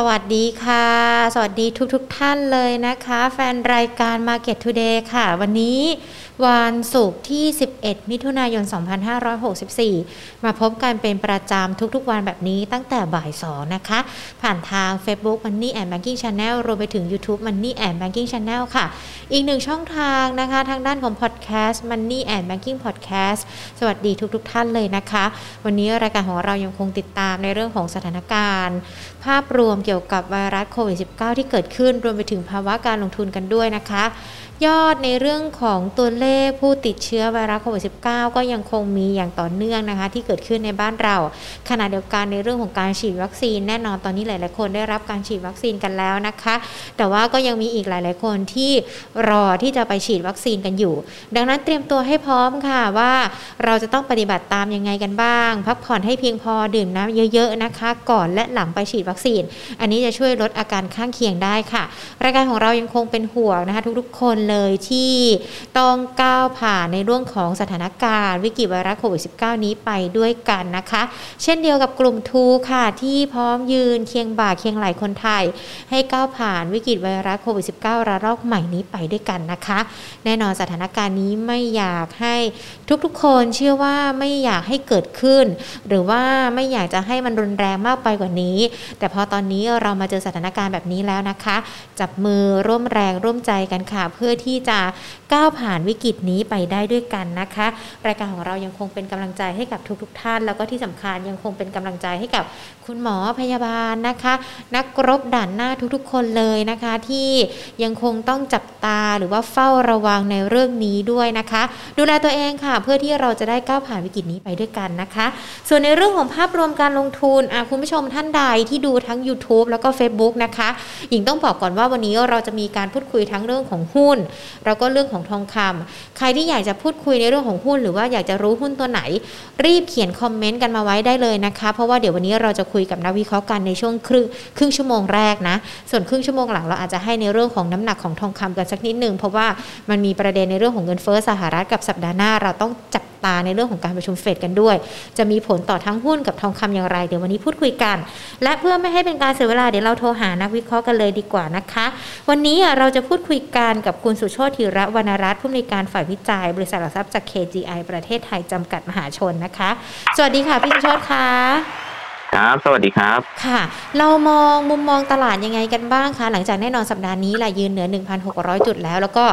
สวัสดีค่ะ สวัสดีทุกๆทท่านเลยนะคะ แฟนรายการ Market Today ค่ะ วันนี้วันศุกร์ที่ 11 มิถุนายน 2564 มาพบกันเป็นประจำทุกๆวันแบบนี้ตั้งแต่บ่าย2นะคะ ผ่านทาง Facebook Money and Banking Channel รวมไปถึง YouTube Money and Banking Channel ค่ะ อีกหนึ่งช่องทางนะคะ ทางด้านของ Podcast Money and Banking Podcast สวัสดีทุกๆท่านเลยนะคะ วันนี้รายการของเรายังคงติดตามในเรื่องของสถานการณ์ ภาพรวมเกี่ยวกับไวรัสโควิด -19 ที่เกิดขึ้นรวมไปถึงภาวะการลงทุนกันด้วยนะคะ ยอดในเรื่องของตัวเลขผู้ติดเชื้อไวรัสโควิด -19 ก็ยังคงมีอย่างต่อเนื่องนะคะ ที่เกิดขึ้นในบ้านเรา ขณะเดียวกันในเรื่องของการฉีดวัคซีนแน่นอนตอนนี้หลาย ๆ คนได้รับการฉีดวัคซีนกันแล้วนะคะ แต่ว่าก็ยังมีอีกหลาย ๆ คนที่รอที่จะไปฉีดวัคซีนกันอยู่ ดังนั้นเตรียมตัวให้พร้อมค่ะว่าเราจะต้องปฏิบัติตามยังไงกันบ้าง พักผ่อนให้เพียงพอดื่มน้ำเยอะ ๆ นะคะ ก่อนและหลังไปฉีดวัคซีน อันนี้จะช่วยลดอาการข้างเคียงได้ค่ะ รายการของเรายังคงเป็นห่วงนะคะ ทุกๆ คนเลยที่ต้องก้าวผ่านในเรื่องของสถานการณ์วิกฤตไวรัสโควิด -19 นี้ไปด้วยกันนะคะ เช่นเดียวกับกลุ่มทูค่ะที่พร้อมยืนเคียงบ่าเคียงไหลคนไทย ให้ก้าวผ่านวิกฤตไวรัสโควิด -19 ระลอกใหม่นี้ไปด้วยกันนะคะ แน่นอนสถานการณ์นี้ไม่อยากให้ทุกๆ คนเชื่อว่าไม่อยากให้เกิดขึ้น หรือว่าไม่อยากจะให้มันรุนแรงมากไปกว่านี้ แต่พอตอนนี้เรามาเจอสถานการณ์แบบนี้แล้วนะคะ จับมือร่วมแรงร่วมใจกันค่ะ เพื่อที่จะก้าวผ่านวิกฤตนี้ไปได้ด้วยกันนะคะ รายการของเรายังคงเป็นกำลังใจให้กับทุกๆทท่าน แล้วก็ที่สำคัญยังคงเป็นกำลังใจให้กับคุณหมอพยาบาลนะคะ นักรบด่านหน้าทุกๆ คนเลยนะคะ ที่ยังคงต้องจับตาหรือว่าเฝ้าระวังในเรื่องนี้ด้วยนะคะ ดูแลตัวเองค่ะ เพื่อที่เราจะได้ก้าวผ่านวิกฤตนี้ไปด้วยกันนะคะ ส่วนในเรื่องของภาพรวมการลงทุนคุณผู้ชมท่านใดที่ดูทั้ง YouTube แล้วก็ Facebook นะคะหญิงต้องบอกก่อนว่าวันนี้เราจะมีการพูดคุยทั้งเรื่องของหุ้นแล้วก็เรื่องของทองคำใครที่อยากจะพูดคุยในเรื่องของหุ้น หรือว่าอยากจะรู้หุ้นตัวไหน รีบเขียนคอมเมนต์กันมาไว้ได้เลยนะคะ เพราะว่าเดี๋ยววันนี้เราจะคุยกับนักวิเคราะห์กันในช่วงครึ่งครึ่งชั่วโมงแรกนะ ส่วนครึ่งชั่วโมงหลังเราอาจจะให้ในเรื่องของน้ำหนักของทองคำกันสักนิดหนึ่งเพราะว่ามันมีประเด็นในเรื่องของเงินเฟ้อสหรัฐกับสัปดาห์หน้าเราต้องจับตาในเรื่องของการประชุมเฟดกันด้วย จะมีผลต่อทั้งหุ้นกับทองคำอย่างไร เดี๋ยววันนี้พูดคุยกัน และเพื่อไม่ให้เป็นการเสียเวลาเดี๋ยวเราโทรหานักวิเคราะห์กันเลยดีกว่านะคะ วันนี้เราจะพูดคุยกันกับคุณสุโชติธีระวรรณรัตน์ผู้อำนวยการฝ่ายวิจัย บริษัทหลักทรัพย์จาก KGI ประเทศไทยจำกัดมหาชนนะคะ สวัสดีค่ะพี่สุโชติค่ะครับ สวัสดีครับ ค่ะ เรามองมุมมองตลาดยังไงกันบ้างคะ หลังจากแน่นอนสัปดาห์นี้แหละยืนเหนือ 1,600 จุดแล้ว แล้วก็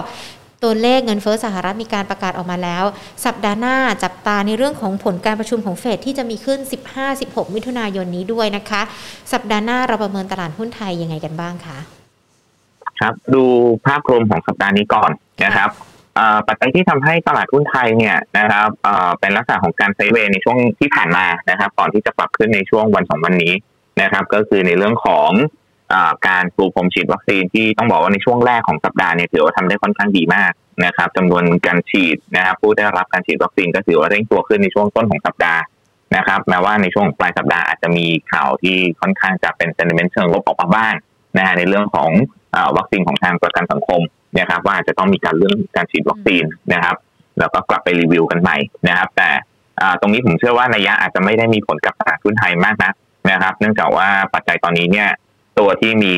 ตัวเลขเงินเฟ้อสหรัฐมีการประกาศออกมาแล้ว สัปดาห์หน้าจับตาในเรื่องของผลการประชุมของเฟดที่จะมีขึ้น 15-16 มิถุนายนนี้ด้วยนะคะ สัปดาห์หน้าเราประเมินตลาดหุ้นไทยยังไงกันบ้างคะครับดูภาพรวมของสัปดาห์นี้ก่อนนะครับปัจจัยที่ทำให้ตลาดหุ้นไทยเนี่ยนะครับเป็นลักษณะของการไซเวย์ในช่วงที่ผ่านมานะครับ ก่อนที่จะปรับขึ้นในช่วงวันสองวันนี้นะครับ ก็คือในเรื่องของ การปลูกผมฉีดวัคซีนที่ต้องบอกว่าในช่วงแรกของสัปดาห์เนี่ยถือว่าทำได้ค่อนข้างดีมากนะครับจำนวนการฉีดนะครับผู้ได้รับการฉีดวัคซีนก็ถือว่าเร่งตัวขึ้นในช่วงต้นของสัปดาห์นะครับแม้ว่าในช่วงปลายสัปดาห์อาจจะมีข่าวที่ค่อนข้างจะเป็นเซนเมนต์เชิงลบออกมาบ้างนะฮะในเรื่องของวัคซีนของทางประกันสังคมนะครับ ว่าจะต้องมีการเรื่องการฉีดวัคซีนนะครับแล้วก็กลับไปรีวิวกันใหม่นะครับ แต่ตรงนี้ผมเชื่อว่านัยยะอาจจะไม่ได้มีผลกับตลาดหุ้นไทยมากนะนะครับ เนื่องจากว่าปัจจัยตอนนี้เนี่ย ตัวที่มี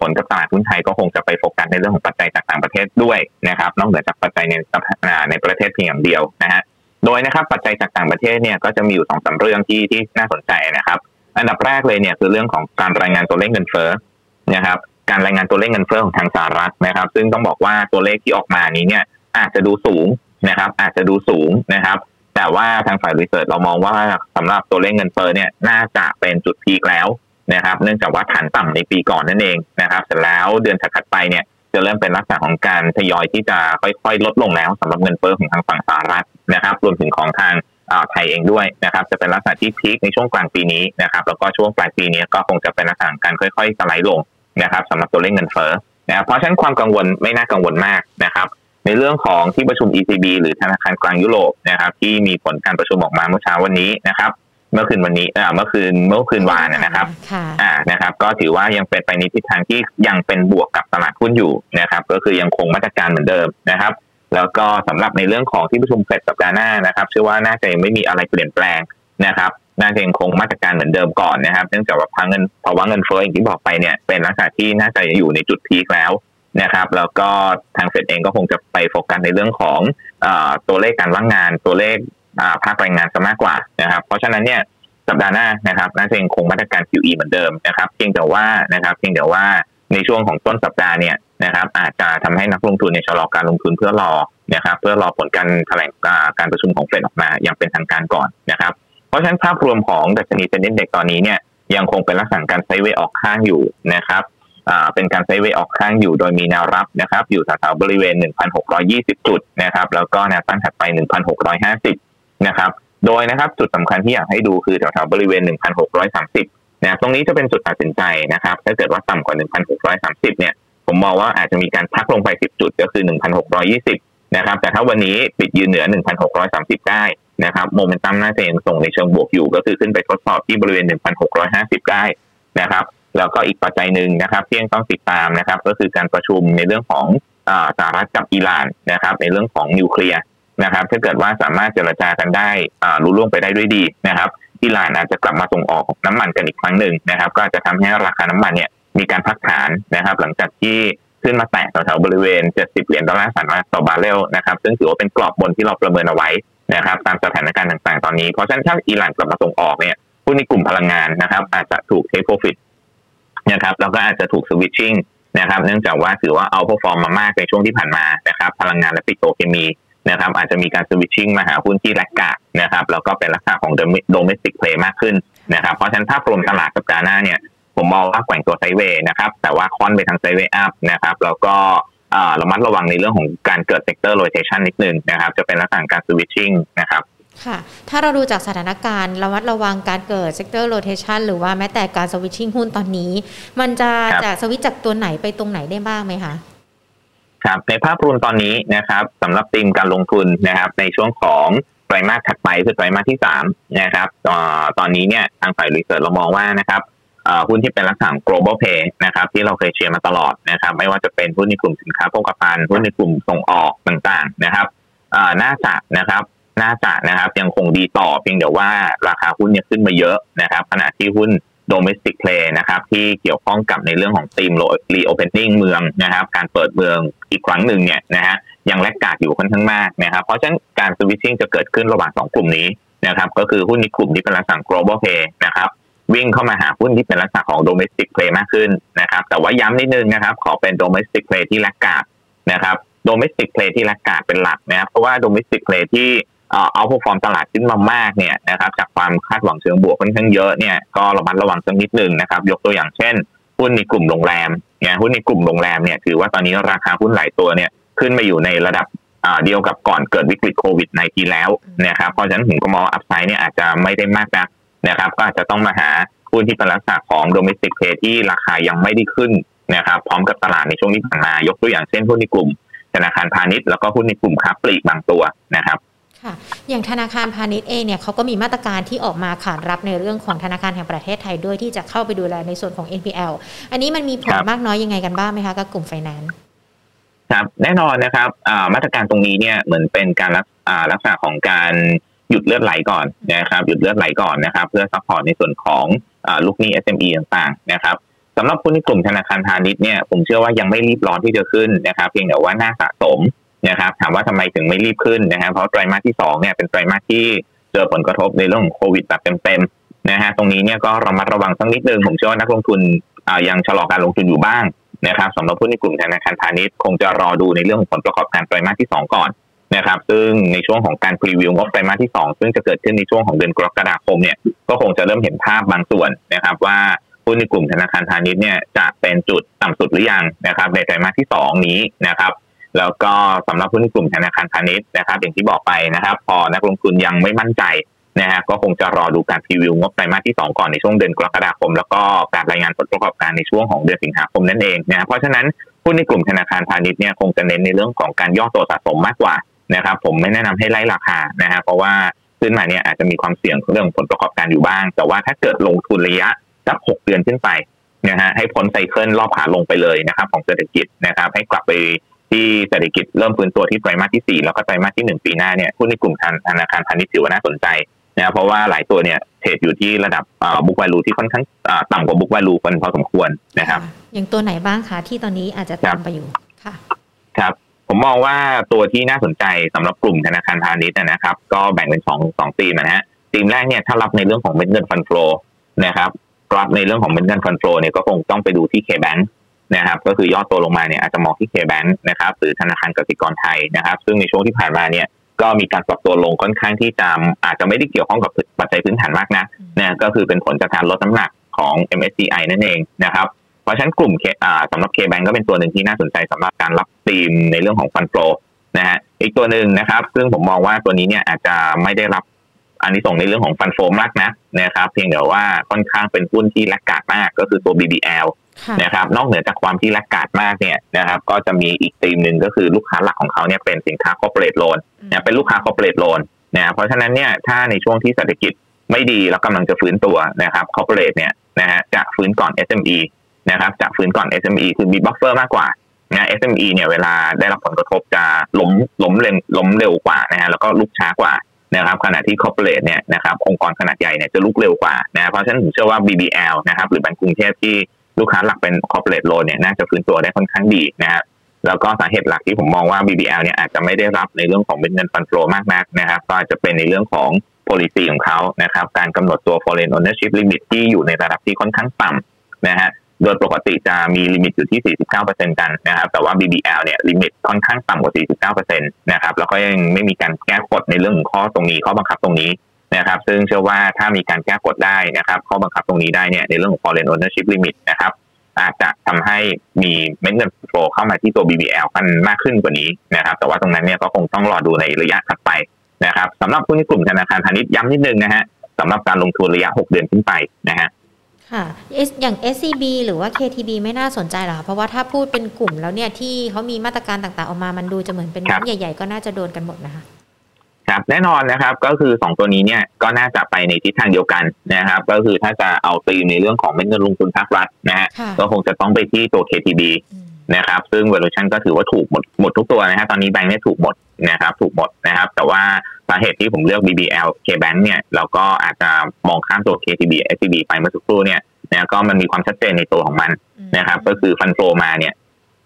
ผลกับตลาดหุ้นไทยก็คงจะไปโฟกัสในเรื่องของปัจจัยจากต่างประเทศด้วยนะครับ นอกเหนือจากปัจจัยในในประเทศเพียงอย่างเดียวนะฮะโดยนะครับปัจจัยจากต่างประเทศเนี่ยก็จะมีอยู่สองสาเรื่องที่ที่น่าสนใจนะครับ อันดับแรกเลยเนี่ยคือเรื่องของการรายงานตัวเลขเงินเฟ้อนะครับการรายงานตัวเลขเงินเฟ้อของทางสหรัฐนะครับ ซึ่งต้องบอกว่าตัวเลขที่ออกมานี้เนี่ยอาจจะดูสูงนะครับ อาจจะดูสูงนะครับ แต่ว่าทางฝ่ายรีเสิร์ชเรามองว่าสำหรับตัวเลขเงินเฟ้อเนี่ยน่าจะเป็นจุดพีคแล้ว นะครับ เนื่องจากว่าฐานต่ำในปีก่อนนั่นเองนะครับ เสร็จแล้วเดือนถัดไปเนี่ยจะเริ่มเป็นลักษณะของการทยอยที่จะค่อยๆ ลดลงแล้วสำหรับเงินเฟ้อของทางฝั่งสหรัฐนะครับ รวมถึงของทางไทยเองด้วยนะครับ จะเป็นลักษณะที่พีคในช่วงกลางปีนี้นะครับ แล้วก็ช่วงปลายปีนี้ก็คงจะเป็นลักษณะการค่อยๆสไลด์ลงนะครับสำหรับตัวเลขเงินเฟ้อนะครับเพราะฉะนั้นความกังวลไม่น่ากังวลมากนะครับ ในเรื่องของที่ประชุม ECB หรือธนาคารกลางยุโรปนะครับ ที่มีผลการประชุมออกมาเมื่อเช้าวันนี้นะครับ เมื่อคืนวันนี้เมื่อคืนเมื่อคืนวานนะครับอ่านะครับ ก็ถือว่ายังเป็นไปในทิศทางที่ยังเป็นบวกกับตลาดหุ้นอยู่นะครับ ก็คือยังคงมาตรการเหมือนเดิมนะครับ แล้วก็สำหรับในเรื่องของที่ประชุมเฟดสัปดาห์หน้านะครับเชื่อว่าน่าจะยังไม่มีอะไรเปลี่ยนแปลงนะครับน่าจะยังคงมาตรการเหมือนเดิมก่อนนะครับ เนื่องจากว่าภาวะเงินภาวะเงินเฟ้ออย่างที่บอกไปเนี่ยเป็นลักษณะที่น่าจะอยู่ในจุดพีคแล้วนะครับ แล้วก็ทางเฟดเองก็คงจะไปโฟกัสในเรื่องของอตัวเลขการว่างงานตัวเลข ภาคแรงงานซะมากกว่านะครับ เพราะฉะนั้นเนี่ยสัปดาห์หน้านะครับน่าจะยังคงมาตรการ QE เหมือนเดิมนะครับเพียงแต่ว่านะครับเพียงแต่ว่าในช่วงของต้นสัปดาห์เนี่ยนะครับ อาจจะทำให้นักลงทุนในชะลอการลงทุนเพื่อรอนะครับ เพื่อรอผลการแถลงการประชุมของเฟดออกมาอย่างเป็นทางการก่อนนะครับ เพราะฉะนั้นภาพรวมของดัชนีเซ็นดิ้งตอนนี้เนี่ยยังคงเป็นลักษณะการไซเวออกข้างอยู่นะครับเป็นการไซเวออกข้างอยู่โดยมีแนวรับนะครับ อยู่แถวๆบริเวณ 1,620 จุดนะครับ แล้วก็แนวต้านถัดไป 1,650 นะครับโดยนะครับจุดสำคัญที่อยากให้ดูคือแถวๆบริเวณ 1,630นะตรงนี้จะเป็นจุดตัดสินใจนะครับถ้าเกิดว่าต่ำกว่า 1,630เนี่ยผมมองว่าอาจจะมีการพักลงไป 10 จุดก็คือ 1,620นะครับแต่ถ้าวันนี้ปิดยืนเหนือ 1,630 ได้นะครับโมเมนตัมน่าจะยังส่งในเชิงบวกอยู่ ก็คือขึ้นไปทดสอบที่บริเวณ 1,650 ได้นะครับแล้วก็อีกปัจจัยหนึ่งนะครับที่ยังต้องติดตามนะครับก็คือการประชุมในเรื่องของสหรัฐกับอิหร่านนะครับในเรื่องของนิวเคลียร์ นะครับ ถ้าเกิดว่าสามารถเจรจากันได้ลุล่วงไปได้ด้วยดีนะครับอิหร่านอาจจะกลับมาส่งออกน้ำมันกันอีกครั้งหนึ่งนะครับ ก็จะทำให้ราคาน้ำมันเนี่ยมีการพักฐานนะครับ หลังจากที่ขึ้นมาแตะแถวๆบริเวณ 70 เหรียญดอลลาร์สหรัฐต่อบาร์เรลนะครับ ซึ่งถือว่าเป็นกรอบบนที่เราประเมินเอาไว้นะครับ ตามสถานการณ์ต่างๆ ตอนนี้ เพราะฉะนั้นถ้าอิหร่านกลับมาส่งออกเนี่ยหุ้นในกลุ่มพลังงานนะครับ อาจจะถูก take profit นะครับ แล้วก็อาจจะถูก switching นะครับ เนื่องจากว่าถือว่า outperform มามากในช่วงที่ผ่านมานะครับ พลังงานและปิโตรเคมี นะครับอาจจะมีการ switching มาหาหุ้นที่ laggard นะครับแล้วก็เป็นลักษณะของ domestic play มากขึ้นนะครับเพราะฉะนั้นภาพรวมตลาดสัปดาห์หน้าเนี่ยผมมองว่าแกว่งตัว sideway นะครับแต่ว่าค่อนไปทาง sideway up นะครับแล้วก็ระมัดระวังในเรื่องของการเกิด sector rotation นิดนึงนะครับจะเป็นลักษณะการ switching นะครับค่ะ ถ้าเราดูจากสถานการณ์ระมัดระวังการเกิด sector rotation หรือว่าแม้แต่การ switching หุ้นตอนนี้ มันจะจะสวิตจากตัวไหนไปตรงไหนได้บ้างไหมคะ ครับในภาพรวมตอนนี้นะครับสำหรับทีมการลงทุนนะครับในช่วงของไตรมาสถัดไปคือไตรมาสที่สามนะครับตอนนี้เนี่ยทางฝ่ายรีเสิร์ชเรามองว่านะครับหุ้นที่เป็นลักษณะ global play นะครับที่เราเคยเชียร์มาตลอดนะครับไม่ว่าจะเป็นหุ้นในกลุ่มสินค้าโภคภัณฑ์หุ้นในกลุ่มส่งออกต่างๆนะครับน่าจะนะครับน่าจะนะครับยังคงดีต่อเพียงแต่ว่าราคาหุ้นเนี่ยขึ้นมาเยอะนะครับขณะที่หุ้น domestic play นะครับที่เกี่ยวข้องกับในเรื่องของธีม reopening เมืองนะครับ การเปิดเมืองอีกครั้งหนึ่งเนี่ยนะฮะยังแลกกาดอยู่ค่อนข้างมากนะครับ เพราะฉะนั้นการสวิตชิ่งจะเกิดขึ้นระหว่าง 2 กลุ่มนี้นะครับก็คือหุ้นในกลุ่มที่เป็นลักษณะ global play นะครับวิ่งเข้ามาหาหุ้นที่เป็นลักษณะของ domestic play มากขึ้นนะครับแต่ว่าย้ำนิดนึงนะครับขอเป็น domestic play ที่แลกกาดนะครับ domestic play ที่แลกกาดเป็นหลักนะครับเพราะว่า domestic play ที่ เอาพอฟอร์มตลาดขึ้นมามากเนี่ยนะครับจากความคาดหวังเชิงบวกค่อนข้างเยอะเนี่ยก็ระมัดระวังสักนิดหนึ่งนะครับ ยกตัวอย่างเช่นหุ้นในกลุ่มโรงแรมเนี่ยหุ้นในกลุ่มโรงแรมเนี่ยถือว่าตอนนี้ราคาหุ้นหลายตัวเนี่ยขึ้นมาอยู่ในระดับเดียวกับก่อนเกิดวิกฤตโควิดในทีแล้วนะครับเพราะฉะนั้นผมก็มอง upside เนี่ยอาจจะไม่ได้มากนักนะครับก็อาจจะต้องมาหาหุ้นที่เป็นลักษณะของ domestic play ที่ราคายังไม่ได้ขึ้นนะครับพร้อมกับตลาดในช่วงที่ผ่านมายกตัวอย่างเช่นหุ้นในกลุ่มธนาคารพาณิชย์แล้วก็หุ้นในกลุ่มค้าปลีกบางตัวนะครับ ค่ะ อย่างธนาคารพาณิชย์เองเนี่ยเขาก็มีมาตรการที่ออกมาขานรับในเรื่องของธนาคารแห่งประเทศไทยด้วยที่จะเข้าไปดูแลในส่วนของ NPL อันนี้มันมีผลมากน้อยยังไงกันบ้างไหมคะกับกลุ่มไฟแนนซ์ครับแน่นอนนะครับมาตรการตรงนี้เนี่ยเหมือนเป็นการรักษาของการหยุดเลือดไหลก่อนนะครับหยุดเลือดไหลก่อนนะครับ เพื่อ support ในส่วนของลูกหนี้ SME ต่างๆนะครับสำหรับหุ้นในกลุ่มธนาคารพาณิชย์เนี่ยผมเชื่อว่ายังไม่รีบร้อนที่จะขึ้นนะครับ เพียงแต่ว่าน่าสะสม นะครับถามว่าทำไมถึงไม่รีบขึ้นนะครับเพราะไตรมาสที่2เนี่ยเป็นไตรมาสที่เจอผลกระทบในเรื่องของโควิดแบบเต็มๆนะฮะตรงนี้เนี่ยก็ระมัดระวังสักนิดนึงผมเชื่อว่านักลงทุนยังชะลอการลงทุนอยู่บ้างนะครับสำหรับผู้ในกลุ่มธนาคารพาณิชย์คงจะรอดูในเรื่องของผลประกอบการไตรมาสที่ 2 ก่อนนะครับซึ่งในช่วงของการพรีวิวงบไตรมาสที่ 2 ซึ่งจะเกิดขึ้นในช่วงของเดือนกรกฎาคมเนี่ยก็คงจะเริ่มเห็นภาพบางส่วนนะครับ ว่าผู้ในกลุ่มธนาคารพาณิชย์เนี่ยจะเป็นจุดต่ำสุดหรือยังนะครับในไตรมาสที่ 2 นี้นะครับ แล้วก็สำหรับผู้นกลุ่มธนาคารพาณิชย์นะครับ อย่างที่บอกไปนะครับ พอนักลงทุนยังไม่มั่นใจนะฮะก็คงจะรอดูการพรีวิวงบไตรมาสที่ 2 ก่อนในช่วงเดือนกรกฎาคม แล้วก็การรายงานผลประกอบการในช่วงของเดือนสิงหาคมนั่นเองนะเพราะฉะนั้นผู้นในกลุ่มธนาคารพาณิชย์เนี่ยคงจะเน้นในเรื่องของการย่อตัวสะสมมากกว่านะครับ ผมไม่แนะนำให้ไล่ราคานะฮะเพราะว่าขึ้นมาเนี่ยอาจจะมีความเสี่ยงเรื่องผลประกอบการอยู่บ้าง แต่ว่าถ้าเกิดลงทุนระยะสักหกเดือนขึ้นไปนะฮะให้พ้นไซเคิลรอบขาลงไปเลยนะครับ ของเศรษฐกิจนะครับ ให้กลับไป ที่เศรษฐกิจเริ่มฟื้นตัวที่ไตรมาสที่ 4 แล้วก็ไตรมาสที่ 1 ปีหน้าเนี่ยหุ้นในกลุ่มธนาคารพาณิชย์ถือว่าน่าสนใจนะเพราะว่าหลายตัวเนี่ย trade อยู่ที่ระดับ book value ที่ค่อนข้างต่ำกว่า book value คนพอสมควรนะครับ อย่างตัวไหนบ้างคะที่ตอนนี้อาจจะตามไปอยู่ค่ะ ครับ ผมมองว่าตัวที่น่าสนใจสำหรับกลุ่มธนาคารพาณิชย์นะครับ ก็แบ่งเป็นสองสองตีมนะฮะตีมแรกเนี่ยถ้ารับในเรื่องของเม็ดเงิน fund flow นะครับรับในเรื่องของเม็ดเงิน fund flow เนี่ยก็คงต้องไปดูที่ K-Bank นะครับก็คือย่อตัวลงมาเนี่ยอาจจะมองที่ K-Bank นะครับหรือธนาคารกสิกรไทยนะครับ ซึ่งในช่วงที่ผ่านมาเนี่ยก็มีการปรับตัวลงค่อนข้างที่จะอาจจะไม่ได้เกี่ยวข้องกับปัจจัยพื้นฐานมากนะนะก็คือเป็นผลจากการลดน้ำหนักของ MSCI นั่นเองนะครับเพราะฉะนั้นกลุ่มสำหรับ K-Bank ก็เป็นตัวหนึ่งที่น่าสนใจสำหรับการรับธีมในเรื่องของฟันโฟนะฮะอีกตัวหนึ่งนะครับ ซึ่งผมมองว่าตัวนี้เนี่ยอาจจะไม่ได้รับอันนี้ส่งในเรื่องของฟันโฟมากนะนะครับ เพียงแต่ว่าค่อนข้างเป็นหุ้นที่แลกกาดมากก็คือตัว BBL นะครับ นอกเหนือจากความที่แลกกาดมากเนี่ยนะครับก็จะมีอีกธีมหนึ่งก็คือลูกค้าหลักของเขาเนี่ยเป็นสินค้า corporate loan เนี่ยเป็นลูกค้า corporate loan นะเพราะฉะนั้นเนี่ยถ้าในช่วงที่เศรษฐกิจไม่ดีแล้วกำลังจะฟื้นตัวนะครับ corporate เนี่ยนะฮะจะฟื้นก่อน SME นะครับจะฟื้นก่อน SME คือมี buffer มากกว่านะ SME เนี่ยเวลาได้รับผลกระทบจะล้มล้มเร็วล้มเร็วกว่านะฮะแล้วก็ลุกช้ากว่านะครับขณะที่ corporate เนี่ยนะครับองค์กรขนาดใหญ่เนี่ยจะลุกเร็วกว่านะเพราะฉะนั้นผมเชื่อว่า BBL นะครับหรือแบงก์กรุงเทพที่ ลูกค้าหลักเป็น corporate loan เนี่ยน่าจะฟื้นตัวได้ค่อนข้างดีนะครับแล้วก็สาเหตุหลักที่ผมมองว่า BBL เนี่ยอาจจะไม่ได้รับในเรื่องของเงิน fund flow มากนักนะครับก็อาจจะเป็นในเรื่องของ policy ของเขานะครับการกำหนดตัว foreign ownership limit ที่อยู่ในระดับที่ค่อนข้างต่ำนะฮะโดยปกติจะมี limit อยู่ที่ 49%กันนะครับแต่ว่า BBL เนี่ย limit ค่อนข้างต่ำกว่า 49%นะครับแล้วก็ยังไม่มีการแก้กฎในเรื่องของข้อตรงนี้ข้อบังคับตรงนี้ นะครับ ซึ่งเชื่อว่าถ้ามีการแก้กฎได้นะครับข้อบังคับตรงนี้ได้เนี่ยในเรื่องของ foreign ownership limit นะครับอาจจะทำให้มีเม็ดเงินโฟเข้ามาที่ตัว BBL กันมากขึ้นกว่านี้นะครับ แต่ว่าตรงนั้นเนี่ยก็คงต้องรอดูในระยะถัดไปนะครับสำหรับผู้ในกลุ่มธนาคารพาณิชย์ย้ำนิดนึงนะฮะสำหรับการลงทุนระยะ 6 เดือนขึ้นไปนะฮะค่ะอย่าง SCB หรือว่า KTB ไม่น่าสนใจหรอเพราะว่าถ้าพูดเป็นกลุ่มแล้วเนี่ยที่เขามีมาตรการต่างๆออกมามันดูจะเหมือนเป็นน้ำใหญ่ ๆ ก็น่าจะโดนกันหมดนะคะ ครับแน่นอนนะครับก็คือ 2 ตัวนี้เนี่ยก็น่าจะไปในทิศทางเดียวกันนะครับ ก็คือถ้าจะเอาตีมในเรื่องของเงินลงทุนภาครัฐนะฮะก็คงจะต้องไปที่ตัว KTB นะครับซึ่ง valuation ก็ถือว่าถูกหมดหมดทุกตัวนะฮะตอนนี้แบงค์เนี่ยถูกหมดนะครับถูกหมดนะครับ แต่ว่าสาเหตุที่ผมเลือก BBL KBank เนี่ยเราก็อาจจะมองข้ามตัว KTB SCB ไปเมื่อสักครู่เนี่ยนะก็มันมีความชัดเจนในตัวของมันนะครับก็คือฟันโฟมาเนี่ย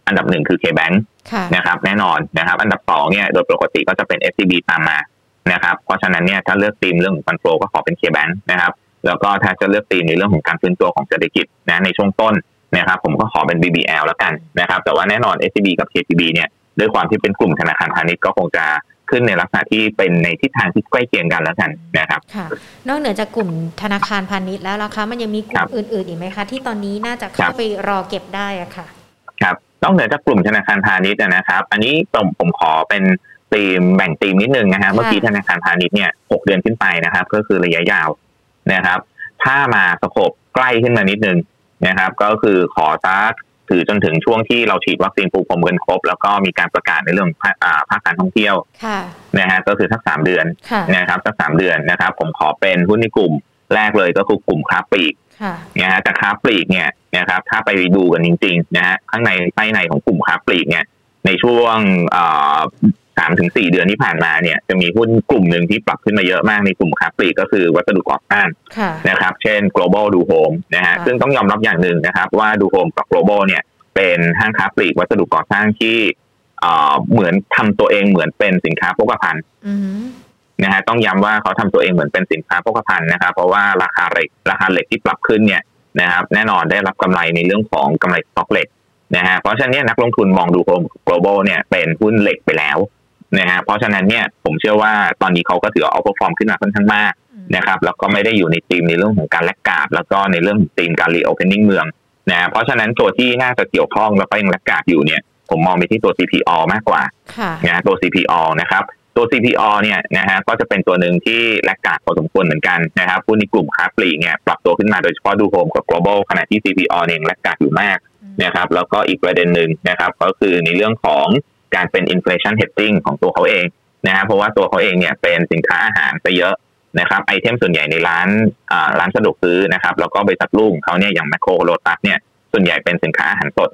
อันดับหนึ่งคือ KBank นะครับแน่นอนนะครับ อันดับสองเนี่ยโดยปกติก็จะเป็น SCB ตามมา นะครับ เพราะฉะนั้นเนี่ยถ้าเลือกธีมเรื่องของฟันโฟก็ขอเป็น KBank นะครับ แล้วก็ถ้าจะเลือกธีมในเรื่องของการฟื้นตัวของเศรษฐกิจนะในช่วงต้นนะครับ ผมก็ขอเป็น BBL แล้วกันนะครับ แต่ว่าแน่นอน SCB กับ KTB เนี่ยด้วยความที่เป็นกลุ่มธนาคารพาณิชย์ก็คงจะขึ้นในลักษณะที่เป็นในทิศทางที่ใกล้เคียงกันแล้วกันนะครับค่ะนอกเหนือจากกลุ่มธนาคารพาณิชย์แล้วล่ะคะ มันยังมีกลุ่มอื่นๆอีกไหมคะ ที่ตอนนี้น่าจะเข้าไปรอเก็บได้อะค่ะ ครับนอกเหนือจากกลุ่มธนาคารพาณิชย์นะครับ อันนี้ผมผมขอเป็น ตีมแบ่งตีมนิดนึงนะฮะเมื่อกี้ธนาคารพาณิชย์เนี่ยหกเดือนขึ้นไปนะครับ ก็คือระยะยาวนะครับ ถ้ามาสโคบใกล้ขึ้นมานิดนึงนะครับ ก็คือขอซักถือจนถึงช่วงที่เราฉีดวัคซีนปูพรมกันครบ แล้วก็มีการประกาศในเรื่องภาคการท่องเที่ยวนะฮะก็คือสักสามเดือนนะครับสักสามเดือนนะครับ ผมขอเป็นหุ้นในกลุ่มแรกเลยก็คือกลุ่มค้าปลีกนะฮะแต่ค้าปลีกเนี่ยนะครับ ถ้าไปดูกันจริงๆนะฮะข้างในใต้ในของกลุ่มค้าปลีกเนี่ยในช่วง สามถึงสี่เดือนที่ผ่านมาเนี่ยจะมีหุ้นกลุ่มหนึ่งที่ปรับขึ้นมาเยอะมากในกลุ่มค้าปลีกก็คือวัสดุก่อสร้างนะครับ เช่น Global DoHome นะฮะซึ่งต้องยอมรับอย่างหนึ่งนะครับ ว่าดูโฮมกับ global เนี่ยเป็นห้างค้าปลีกวัสดุก่อสร้างที่เหมือนทำตัวเองเหมือนเป็นสินค้าโภคภัณฑ์นะฮะต้องย้ำว่าเขาทำตัวเองเหมือนเป็นสินค้าโภคภัณฑ์นะครับ เพราะว่าราคาเหล็กราคาเหล็กที่ปรับขึ้นเนี่ยนะครับแน่นอนได้รับกำไรในเรื่องของกำไรสต็อกเหล็กนะฮะเพราะฉะนั้นนักลงทุนมองดูโฮม global เนี่ยเป็นหุ้นเหล็กไปแล้ว นะฮะเพราะฉะนั้นเนี่ยผมเชื่อว่าตอนนี้เขาก็ถือ outperform ขึ้นมาค่อนข้างมากนะครับแล้วก็ไม่ได้อยู่ในธีมในเรื่องของการ laggard แล้วก็ในเรื่องของธีมการ reopening เมืองนะเพราะฉะนั้นตัวที่น่าจะเกี่ยวข้องแล้วก็ยัง laggard อยู่เนี่ยผมมองไปที่ตัว CPO มากกว่านะตัว CPO นะครับตัว CPO เนี่ยนะฮะก็จะเป็นตัวหนึ่งที่ laggard พอสมควรเหมือนกันนะครับหุ้นในกลุ่มค้าปลีกเนี่ยปรับตัวขึ้นมาโดยเฉพาะดูโฮมกับ global ขณะที่ CPO เนี่ยแลกกาดอยู่มากนะครับแล้วก็อีกประเด็นหนึ่งนะครับก็คือในเรื่องของ การเป็น inflation hedging ของตัวเขาเองนะฮะเพราะว่าตัวเขาเองเนี่ยเป็นสินค้าอาหารไปเยอะนะครับ item ส่วนใหญ่ในร้านร้านสะดวกซื้อนะครับแล้วก็บริษัทลูกเขาเนี่ยอย่างแมคโครโลตัสเนี่ยส่วนใหญ่เป็นสินค้าอาหารสด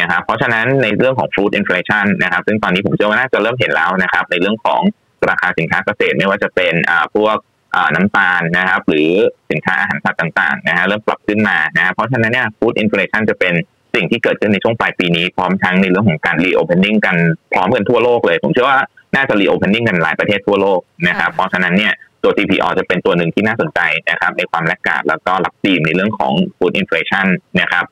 นะครับเพราะฉะนั้นในเรื่องของ food inflation นะครับซึ่งตอนนี้ผมเชื่อว่าน่าจะเริ่มเห็นแล้วนะครับในเรื่องของราคาสินค้าเกษตรไม่ว่าจะเป็นพวกน้ำตาลนะครับ หรือสินค้าอาหารสัตว์ต่างๆนะฮะเริ่มปรับขึ้นมานะเพราะฉะนั้นเนี่ย food inflation จะเป็น สิ่งที่เกิดขึ้นในช่วงปลายปีนี้พร้อมทั้งในเรื่องของการ reopening กันพร้อมกันทั่วโลกเลย ผมเชื่อว่าน่าจะ reopening กันหลายประเทศทั่วโลกนะครับเพราะฉะนั้นเนี่ยตัว CPO จะเป็นตัวหนึ่งที่น่าสนใจนะครับในความ laggard แล้วก็รับธีมในเรื่องของ food inflation นะครับ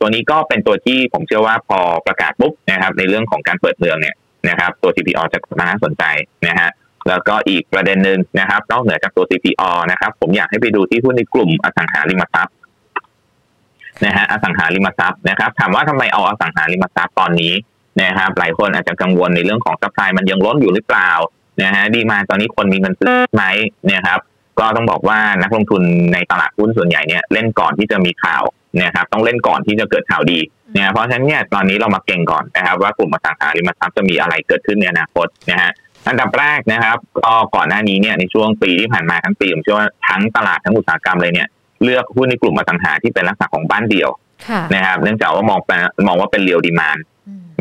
ตัวนี้ก็เป็นตัวที่ผมเชื่อว่าพอประกาศปุ๊บนะครับในเรื่องของการเปิดเมืองเนี่ยนะครับตัว CPO จะน่าสนใจนะฮะแล้วก็อีกประเด็นหนึ่งนะครับนอกเหนือจากตัว CPO นะครับผมอยากให้ไปดูที่หุ้นในกลุ่มอสังหาริมทรัพย์ นะฮะอสังหาริมทรัพย์นะครับ ถามว่าทำไมเอาอสังหาริมทรัพย์ตอนนี้นะครับ หลายคนอาจจะกังวลในเรื่องของ supply มันยังล้นอยู่หรือเปล่านะฮะ demand ตอนนี้คนมีเงินซื้อไหมเนี่ยครับ ก็ต้องบอกว่านักลงทุนในตลาดหุ้นส่วนใหญ่เนี่ยเล่นก่อนที่จะมีข่าวนะครับ ต้องเล่นก่อนที่จะเกิดข่าวดีเนี่ยเพราะฉะนั้นเนี่ยตอนนี้เรามาเก็งก่อนนะครับ ว่ากลุ่มอสังหาริมทรัพย์จะมีอะไรเกิดขึ้นในอนาคตนะฮะอันดับแรกนะครับก็ก่อนหน้านี้เนี่ยในช่วงปีที่ผ่านมาทั้งปีผมเชื่อว่าทั้งตลาดทั้งอุตสาหกรรมเลยเนี่ย เลือกหุ้นในกลุ่มอสังหาที่เป็นลักษณะของบ้านเดี่ยวนะครับ เนื่องจากว่ามองมองว่าเป็น real demand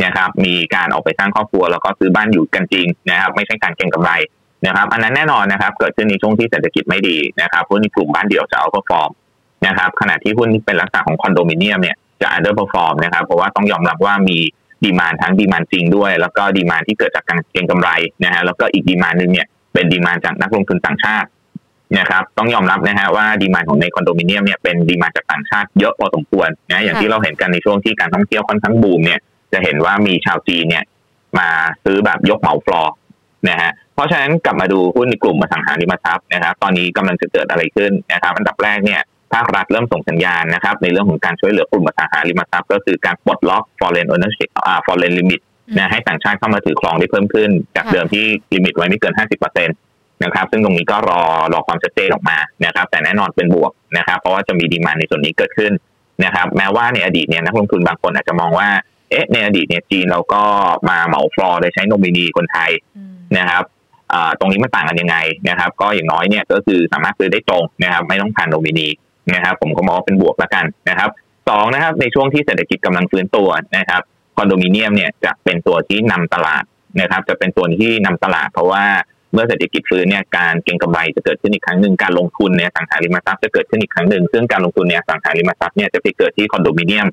นะครับ มีการออกไปสร้างครอบครัวแล้วก็ซื้อบ้านอยู่กันจริงนะครับ ไม่ใช่การเก็งกำไรนะครับ อันนั้นแน่นอนนะครับ เกิดขึ้นในช่วงที่เศรษฐกิจไม่ดีนะครับหุ้นในกลุ่มบ้านเดี่ยวจะ outperform นะครับ ขณะที่หุ้นที่เป็นลักษณะของคอนโดมิเนียมเนี่ยจะ underperform นะครับ เพราะว่าต้องยอมรับว่ามีdemand ทั้ง demand จริงด้วย แล้วก็ demand ที่เกิดจากการเก็งกำไรนะฮะแล้วก็อีก demand หนึ่งเนี่ยเป็น demand จากนักลงทุนต่างชาติ นะครับต้องยอมรับนะฮะว่า demand ของในคอนโดมิเนียมเนี่ยเป็น demand จากต่างชาติเยอะพอสมควรนะอย่างที่เราเห็นกันในช่วงที่การท่องเที่ยวค่อนข้างบูมเนี่ยจะเห็นว่ามีชาวจีนเนี่ยมาซื้อแบบยกเหมาฟลอร์นะฮะเพราะฉะนั้นกลับมาดูหุ้นในกลุ่มอสังหาริมทรัพย์นะครับตอนนี้กำลังจะเกิดอะไรขึ้นนะครับอันดับแรกเนี่ยภาครัฐเริ่มส่งสัญญาณนะครับในเรื่องของการช่วยเหลือกลุ่มอสังหาริมทรัพย์ ก็คือการปลดล็อก foreign ownership อ่า foreign limit นะให้ต่างชาติเข้ามาถือครองได้เพิ่มขึ้น จากเดิมที่ limit ไว้ไม่เกิน 50%นะครับ ซึ่งตรงนี้ก็รอรอความชัดเจนออกมานะครับ แต่แน่นอนเป็นบวกนะครับ เพราะว่าจะมี demand ในส่วนนี้เกิดขึ้นนะครับ แม้ว่าในอดีตเนี่ยนักลงทุนบางคนอาจจะมองว่าเอ๊ะในอดีตเนี่ยจีนเราก็มาเหมาฟลอร์โดยใช้โนมินีคนไทยนะครับตรงนี้มันต่างกันยังไงนะครับ ก็อย่างน้อยเนี่ยก็คือสามารถซื้อได้ตรงนะครับ ไม่ต้องผ่านโนมินีนะครับ ผมก็มองว่าเป็นบวกแล้วกันนะครับสองนะครับในช่วงที่เศรษฐกิจกำลังฟื้นตัวนะครับคอนโดมิเนียมเนี่ยจะเป็นตัวที่นำตลาดนะครับ จะเป็นตัวที่นำตลาดเพราะว่า เมื่อเศรษฐกิจฟื้นเนี่ยการเก็งกำไรจะเกิดขึ้นอีกครั้งหนึ่งการลงทุนในสังหาริมทรัพย์จะเกิดขึ้นอีกครั้งหนึ่งซึ่งการลงทุนในสังหาริมทรัพย์เนี่ยจะไปเกิดที่คอนโดมิเนียม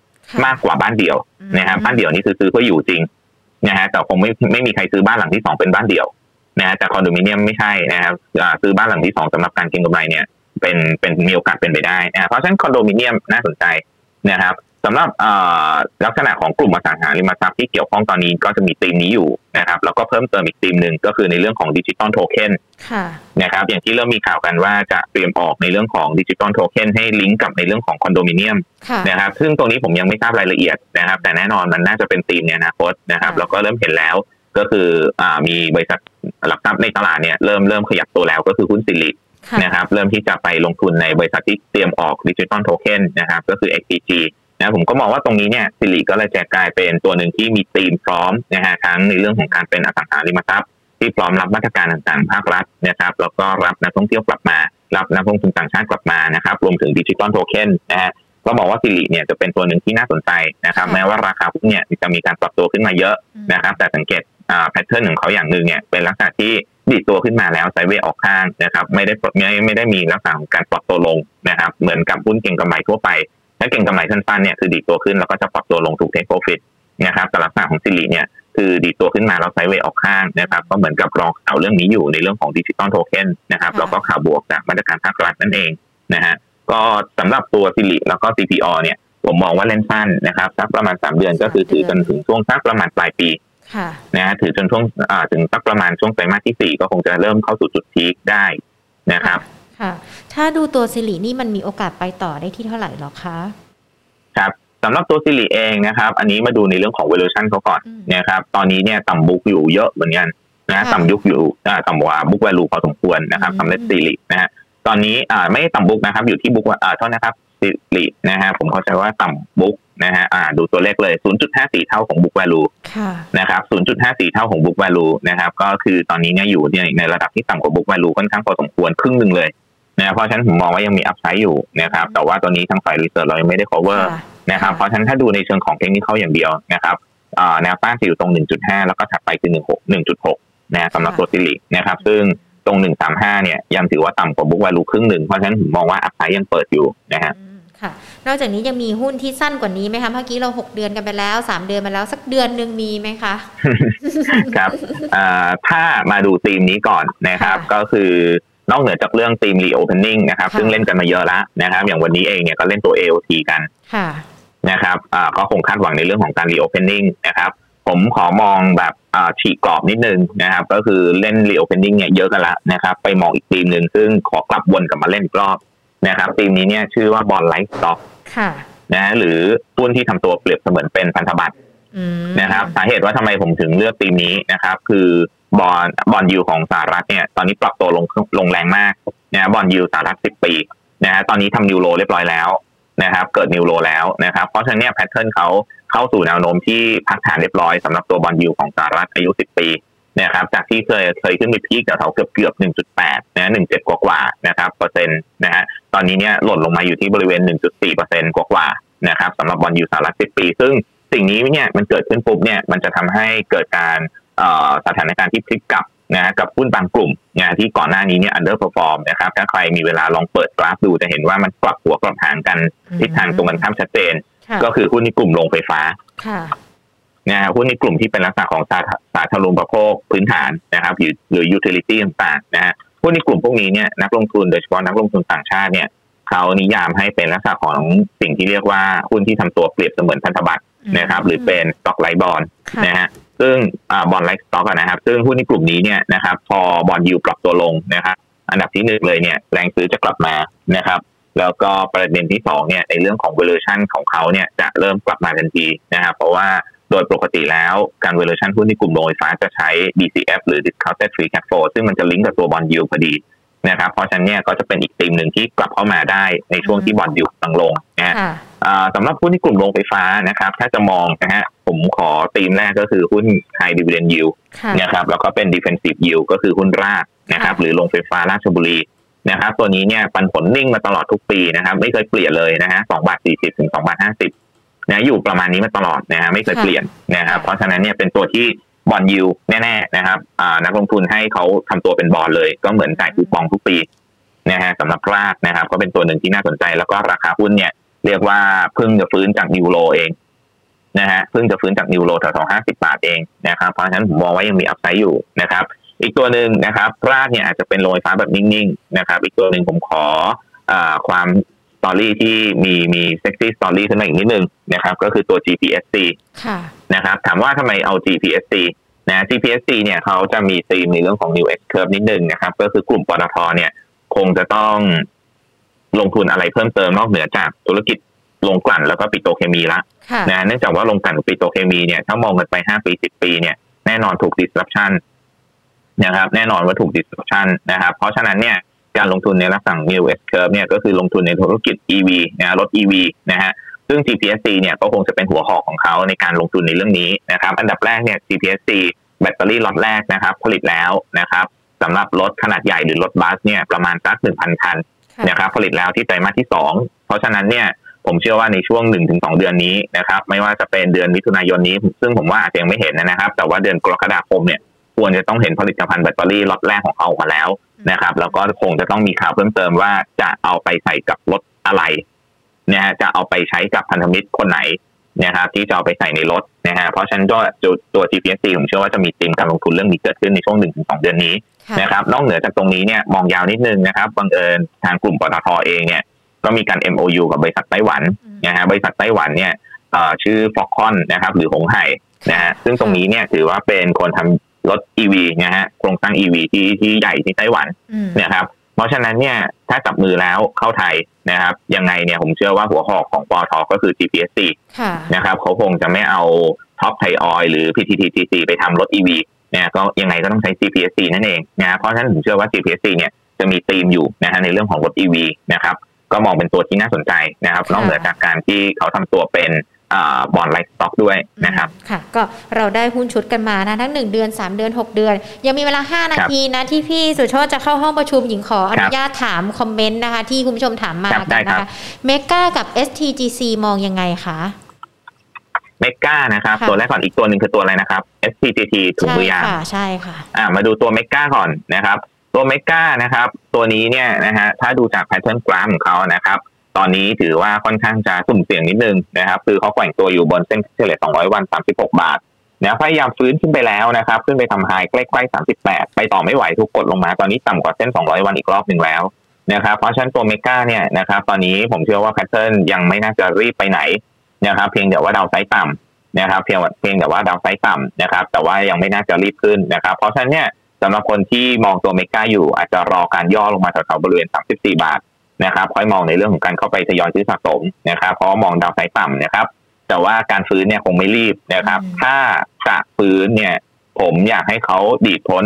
มากกว่าบ้านเดี่ยวนะครับบ้านเดี่ยวนี่คือซื้อเพื่ออยู่จริงนะฮะแต่คงไม่ไม่มีใครซื้อบ้านหลังที่สองเป็นบ้านเดี่ยวนะแต่คอนโดมิเนียมไม่ใช่นะครับซื้อบ้านหลังที่สองสำหรับการเก็งกำไรเนี่ยเป็นเป็นมีโอกาสเป็นไปได้นะเพราะฉะนั้นคอนโดมิเนียมน่าสนใจนะครับ สำหรับลักษณะของกลุ่มอสังหาริมทรัพย์ที่เกี่ยวข้องตอนนี้ก็จะมีธีมนี้อยู่นะครับแล้วก็เพิ่มเติมอีกธีมหนึ่งก็คือในเรื่องของ digital token นะครับอย่างที่เริ่มมีข่าวกันว่าจะเตรียมออกในเรื่องของ digital token ให้ลิงก์กับในเรื่องของคอนโดมิเนียมนะครับซึ่งตรงนี้ผมยังไม่ทราบรายละเอียดนะครับ แต่แน่นอนมันน่าจะเป็นธีมในอนาคตนะครับแล้วก็เริ่มเห็นแล้วก็คืออ่ามีบริษัทหลักทรัพย์ในตลาดเนี่ยเริ่มเริ่มขยับตัวแล้วก็คือหุ้นสิรินะครับเริ่มที่จะไปลงทุนในบริษัทที่เตรียมออก digital token นะครับก็คือ XPG นะผมก็มองว่าตรงนี้เนี่ยสิริก็เลยจะกลายเป็นตัวหนึ่งที่มีธีมพร้อมนะฮะทั้งในเรื่องของการเป็นอสังหาริมทรัพย์ที่พร้อมรับมาตรการต่างๆ ภาครัฐนะครับแล้วก็รับนักท่องเที่ยวกลับมา รับนักลงทุนต่างชาติกลับมานะครับรวมถึง digital token นะฮะก็บอกว่าสิริเนี่ยจะเป็นตัวหนึ่งที่น่าสนใจนะครับ แม้ว่าราคาหุ้นเนี่ยจะมีการปรับตัวขึ้นมาเยอะนะครับ แต่สังเกต pattern ของเขาอย่างหนึ่งเนี่ยเป็นลักษณะที่ดีดตัวขึ้นมาแล้ว sideway ออกข้างนะครับ ไม่ได้ไม่ไม่ได้มีลักษณะของการปรับตัวลงนะครับ เหมือนกับหุ้นเก็งกำไรทั่วไป ถ้าเก็งกำไรสั้นๆเนี่ยคือดีดตัวขึ้นแล้วก็จะปรับตัวลงถูก take profit นะครับแต่ลักษณะของสิริเนี่ยคือดีดตัวขึ้นมาแล้ว sideway ออกข้างนะครับก็เหมือนกับรอข่าวเรื่องนี้อยู่ในเรื่องของ digital token นะครับแล้วก็ข่าวบวกจากมาตรการภาครัฐนั่นเองนะฮะก็สำหรับตัวสิริแล้วก็ CPO เนี่ยผมมองว่าเล่นสั้นนะครับสักประมาณสามเดือนก็คือถือจนถึงช่วงสักประมาณปลายปีนะฮะถือจนช่วงถึงสักประมาณช่วงไตรมาสที่สี่ก็คงจะเริ่มเข้าสู่จุด peak ได้นะครับ ค่ะ ถ้าดูตัวสิรินี่มันมีโอกาสไปต่อได้ที่เท่าไหร่หรอคะ ครับสำหรับตัวสิริเองนะครับ อันนี้มาดูในเรื่องของ valuation เขาก่อนนะครับ ตอนนี้เนี่ยต่ำ book อยู่เยอะเหมือนกันนะต่ำ book อยู่ต่ำกว่า book value พอสมควรนะครับสำหรับสิรินะฮะตอนนี้อ่าไม่ต่ำบุ๊กนะครับ อยู่ที่บุ๊กอ่าเท่านะครับซิลินะฮะผมเข้าใจว่าต่ำบุ๊กนะฮะอ่าดูตัวเลขเลย 0.54 เท่าของ book value นะครับ 0.54 เท่าของ book value นะครับ ก็คือตอนนี้เนี่ยอยู่ในระดับที่ต่ำกว่า book value ค่อนข้างพอสมควรครึ่งหนึ่งเลย นะเพราะฉะนั้นผมมองว่ายังมีอัพไซด์อยู่นะครับแต่ว่าตอนนี้ทางฝ่ายรีเสิร์ชเรายังไม่ได้ cover นะครับเพราะฉะนั้นถ้าดูในเชิงของเทคนิคเขาอย่างเดียวนะครับแนวต้านจะอยู่ตรง 1.5 แล้วก็ถัดไปคือ16 1.6นะสำหรับตัวซิลินะครับ ซึ่งตรงหนึ่งสามห้าเนี่ยยังถือว่าต่ำกว่าบุ๊กวาลูครึ่งหนึ่ง เพราะฉะนั้นผมมองว่าอัพไซด์ยังเปิดอยู่นะฮะค่ะ นอกจากนี้ยังมีหุ้นที่สั้นกว่านี้ไหมคะ เมื่อกี้เราหกเดือนกันไปแล้วสามเดือนมาแล้วสักเดือนหนึ่งมีไหมคะ ครับถ้ามาดูธีมนี้ก่อนนะครับ ก็คือ นอกเหนือจากเรื่องธีม reopening นะครับ ซึ่งเล่นกันมาเยอะแล้วนะครับ อย่างวันนี้เองเนี่ยก็เล่นตัว AOT กันนะครับก็คงคาดหวังในเรื่องของการ reopening นะครับผมขอมองแบบฉีกกรอบนิดนึงนะครับ ก็คือเล่น reopening เนี่ยเยอะกันละนะครับ ไปมองอีกธีมหนึ่งซึ่งขอกลับวนกลับมาเล่นอีกรอบนะครับธีมนี้เนี่ยชื่อว่า bond-like stock นะหรือหุ้นที่ทำตัวเปรียบเสมือนเป็นพันธบัตรนะครับ สาเหตุว่าทำไมผมถึงเลือกธีมนี้นะครับ คือ bond bond yield ของสหรัฐเนี่ยตอนนี้ปรับตัวลงลงแรงมากนะ bond yield สหรัฐสิบปีนะฮะตอนนี้ทำ new low เรียบร้อยแล้วนะครับ เกิด new low แล้วนะครับ เพราะฉะนั้นเนี่ย pattern เขาเข้าสู่แนวโน้มที่พักฐานเรียบร้อยสำหรับตัว bond yield ของสหรัฐอายุสิบปีนะครับจากที่เคยเคยขึ้นไป peak แถวเกือบเกือบ 1.8 นะ 1.7 กว่ากว่านะครับเปอร์เซ็นต์นะฮะตอนนี้เนี่ยหล่นลงมาอยู่ที่บริเวณ 1.4เปอร์เซ็นต์กว่ากว่านะครับสำหรับ bond yield สหรัฐ 10 ปี ซึ่งสิ่งนี้เนี่ยมันเกิดขึ้นปุ๊บเนี่ยมันจะทำให้เกิดการ สถานการณ์ที่พลิกกลับนะกับหุ้นบางกลุ่มนะที่ก่อนหน้านี้เนี่ย underperform นะครับถ้าใครมีเวลาลองเปิดกราฟดูจะเห็นว่ามันกลับหัวกลับหางกันทิศทางตรงกันข้ามชัดเจน ก็คือหุ้นในกลุ่มโรงไฟฟ้านะฮะหุ้นในกลุ่มที่เป็นลักษณะของสาสาธารณูปโภคพื้นฐานนะครับหรือหรือ utility ต่างๆนะฮะหุ้นในกลุ่มพวกนี้เนี่ยนักลงทุนโดยเฉพาะนักลงทุนต่างชาติเนี่ยเขานิยามให้เป็นลักษณะของสิ่งที่เรียกว่าหุ้นที่ทำตัวเปรียบเสมือนพันธบัตรนะครับ หรือเป็น stock-like bondนะฮะ ซึ่ง bond-like stock นะครับ ซึ่งหุ้นในกลุ่มนี้เนี่ยนะครับ พอ bond yield ปรับตัวลงนะครับ อันดับที่หนึ่งเลยเนี่ยแรงซื้อจะกลับมานะครับ แล้วก็ประเด็นที่สองเนี่ยในเรื่องของ valuation ของเขาเนี่ยจะเริ่มกลับมาทันทีนะครับ เพราะว่าโดยปกติแล้วการ valuation หุ้นในกลุ่มโรงไฟฟ้าจะใช้ DCF หรือ discounted free cash flow ซึ่งมันจะลิงก์กับตัว bond yield พอดี นะครับเพราะฉะนั้นเนี่ยก็จะเป็นอีกธีมหนึ่งที่กลับเข้ามาได้ในช่วงที่บอลยูตังลงนะฮะสำหรับหุ้นที่กลุ่มโรงไฟฟ้านะครับ ถ้าจะมองนะฮะผมขอธีมแรกก็คือหุ้น high dividend yield นะครับแล้วก็เป็น defensive yield ก็คือหุ้นรากนะครับ หรือโรงไฟฟ้าราชบุรีนะครับ ตัวนี้เนี่ยปันผลนิ่งมาตลอดทุกปีนะครับ ไม่เคยเปลี่ยนเลยนะฮะสองบาทสี่สิบถึงสองบาทห้าสิบนะอยู่ประมาณนี้มาตลอดนะฮะไม่เคยเปลี่ยนนะครับเพราะฉะนั้นเนี่ยเป็นตัวที่ บอลยูแน่ๆนะครับนักลงทุนให้เขาทำตัวเป็นบอลเลย ก็เหมือนจ่ายคูปองทุกปีนะฮะสำหรับ RATCH นะครับ ก็เป็นตัวหนึ่งที่น่าสนใจ แล้วก็ราคาหุ้นเนี่ย เรียกว่าเพิ่งจะฟื้นจาก new low เองนะฮะเพิ่งจะฟื้นจาก new low แถวๆห้าสิบบาทเองนะครับเพราะฉะนั้นผมมองว่ายังมี upside อยู่นะครับ อีกตัวหนึ่งนะครับ RATCH เนี่ยอาจจะเป็นโรงไฟฟ้าแบบนิ่งๆนะครับ อีกตัวหนึ่งผมขออความ story ที่มีมี sexy story ขึ้นมาอีกนิดนึงนะครับ ก็คือตัว GPSC นะครับ ถามว่าทำไมเอา GPSC นะ GPSC เนี่ยเขาจะมีธีมในเรื่องของ New S-Curve นิดนึงนะครับ ก็คือกลุ่มปตทเนี่ยคงจะต้องลงทุนอะไรเพิ่มเติมนอกเหนือจากธุรกิจลงกลั่นแล้วก็ปิโตเคมีละนะเนื่องจากว่าลงกลั่นกับปิโตเคมีเนี่ยถ้ามองกันไปห้าปีสิบปีเนี่ยแน่นอนถูก disruption นะครับ แน่นอนว่าถูก disruption นะครับ เพราะฉะนั้นเนี่ย การลงทุนในลักษณะ new S curve เนี่ยก็คือลงทุนในธุรกิจ EV นะรถ EV นะฮะซึ่ง GPSC เนี่ยก็คงจะเป็นหัวหอกของเขาในการลงทุนในเรื่องนี้นะครับ อันดับแรกเนี่ย GPSC แบตเตอรี่ล็อตแรกนะครับ ผลิตแล้วนะครับสำหรับรถขนาดใหญ่หรือรถบัสเนี่ยประมาณสักหนึ่งพันคันนะครับผลิตแล้วที่ไตรมาสที่สองเพราะฉะนั้นเนี่ยผมเชื่อว่าในช่วงหนึ่งถึงสองเดือนนี้นะครับไม่ว่าจะเป็นเดือนมิถุนายนนี้ ซึ่งผมว่าอาจจะยังไม่เห็นนะครับ แต่ว่าเดือนกรกฎาคมเนี่ย ควรจะต้องเห็นผลิตภัณฑ์แบตเตอรี่ล็อตแรกของเขาออกมาแล้วนะครับ แล้วก็คงจะต้องมีข่าวเพิ่มเติมว่าจะเอาไปใส่กับรถอะไรนะฮะจะเอาไปใช้กับพันธมิตรคนไหนนะครับที่จะเอาไปใส่ในรถนะฮะเพราะฉะนั้นก็ตัว GPSC ผมเชื่อว่าจะมีธีมการลงทุนเรื่องนี้เกิดขึ้นในช่วงหนึ่งถึงสองเดือนนี้นะครับนอกเหนือจากตรงนี้เนี่ยมองยาวนิดนึงนะครับบังเอิญทางกลุ่มปตทเองเนี่ยก็มีการ MOU กับบริษัทไต้หวันนะฮะบริษัทไต้หวันเนี่ยชื่อฟอกคอนนะครับหรือหงไห่นะฮะซึ่งตรงนี้เนี่ยถือว่าเป็นคนทำ รถ EV นะฮะโครงสร้าง EV ที่ที่ใหญ่ที่ไต้หวันนะครับเพราะฉะนั้นเนี่ยถ้าจับมือแล้วเข้าไทยนะครับ ยังไงเนี่ยผมเชื่อว่าหัวหอกของปตทก็คือ GPSC นะครับเขาคงจะไม่เอาท็อปไทยออยหรือ PTTGC ไปทำรถ EV เนี่ยก็ยังไงก็ต้องใช้ GPSC นั่นเองนะเพราะฉะนั้นผมเชื่อว่า GPSC เนี่ยจะมีธีมอยู่นะฮะในเรื่องของรถ EV นะครับก็มองเป็นตัวที่น่าสนใจนะครับนอกเหนือจากการที่เขาทำตัวเป็น bond-like stock ด้วยนะครับ ค่ะ ก็เราได้หุ้นชุดกันมานะ ทั้ง 1 เดือน 3 เดือน 6 เดือน ยังมีเวลา 5 นาทีนะ ที่พี่สุชาติจะเข้าห้องประชุมหญิงขออนุญาตถามคอมเมนต์นะคะ ที่คุณผู้ชมถามมากันนะคะMEGA กับ STGT มองยังไงคะ MEGA นะครับ ตัวแรกก่อนอีกตัวหนึ่งคือตัวอะไรนะครับ STGT ถุงมือยางใช่ค่ะอ่ามาดูตัว MEGA ก่อนนะครับ ตัว MEGA นะครับ ตัวนี้เนี่ยนะฮะถ้าดูจาก pattern กราฟของเขานะครับ ตอนนี้ถือว่าค่อนข้างจะสุ่มเสี่ยงนิดนึงนะครับ คือเขาแกว่งตัวอยู่บนเส้นเฉลี่ย200 วัน 36 บาทนะพยายามฟื้นขึ้นไปแล้วนะครับ ขึ้นไปทำ high ใกล้ๆ 38 ไปต่อไม่ไหวถูกกดลงมา ตอนนี้ต่ำกว่าเส้น 200 วันอีกรอบหนึ่งแล้วนะครับ เพราะฉะนั้นตัวเมกาเนี่ยนะครับ ตอนนี้ผมเชื่อว่าแพทเทิร์นยังไม่น่าจะรีบไปไหนนะครับ เพียงแต่ว่าดาวไซต์ต่ำนะครับ เพียงเพียงแต่ว่าดาวไซต์ต่ำนะครับ แต่ว่ายังไม่น่าจะรีบขึ้นนะครับ เพราะฉะนั้นเนี่ยสำหรับคนที่มองตัวเมกาอยู่อาจจะรอการย่อลงมาแถวๆบริเวณ 34 บาท นะครับค่อยมองในเรื่องของการเข้าไปทยอยซื้อสะสมนะครับเพราะมองดาวไซต์ต่ำนะครับ แต่ว่าการฟื้นเนี่ยคงไม่รีบนะครับ ถ้าจะฟื้นเนี่ย ผมอยากให้เขาดีดพ้น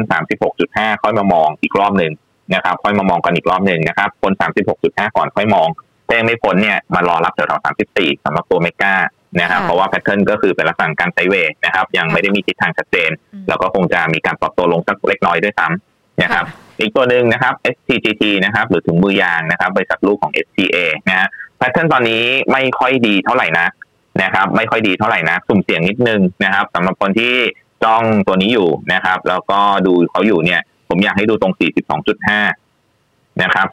36.5 ค่อยมามองอีกรอบหนึ่งนะครับ ค่อยมามองกันอีกรอบหนึ่งนะครับพ้น 36.5 ก่อนค่อยมองแต่ไม่พ้นเนี่ยมารอรับแถวๆ34สำหรับตัว MEGA นะครับเพราะว่า pattern ก็คือเป็นลักษณะการ sideway นะครับ ยังไม่ได้มีทิศทางชัดเจน แล้วก็คงจะมีการปรับตัวลงสักเล็กน้อยด้วยซ้ำนะครับ อีกตัวหนึ่งนะครับ STGT นะครับหรือถุงมือยางนะครับบริษัทลูกของ STA นะฮะ pattern ตอนนี้ไม่ค่อยดีเท่าไหร่นะนะครับ ไม่ค่อยดีเท่าไหร่นะสุ่มเสี่ยงนิดนึงนะครับสำหรับคนที่จ้องตัวนี้อยู่นะครับ แล้วก็ดูเขาอยู่เนี่ย ผมอยากให้ดูตรง 42.5 นะครับ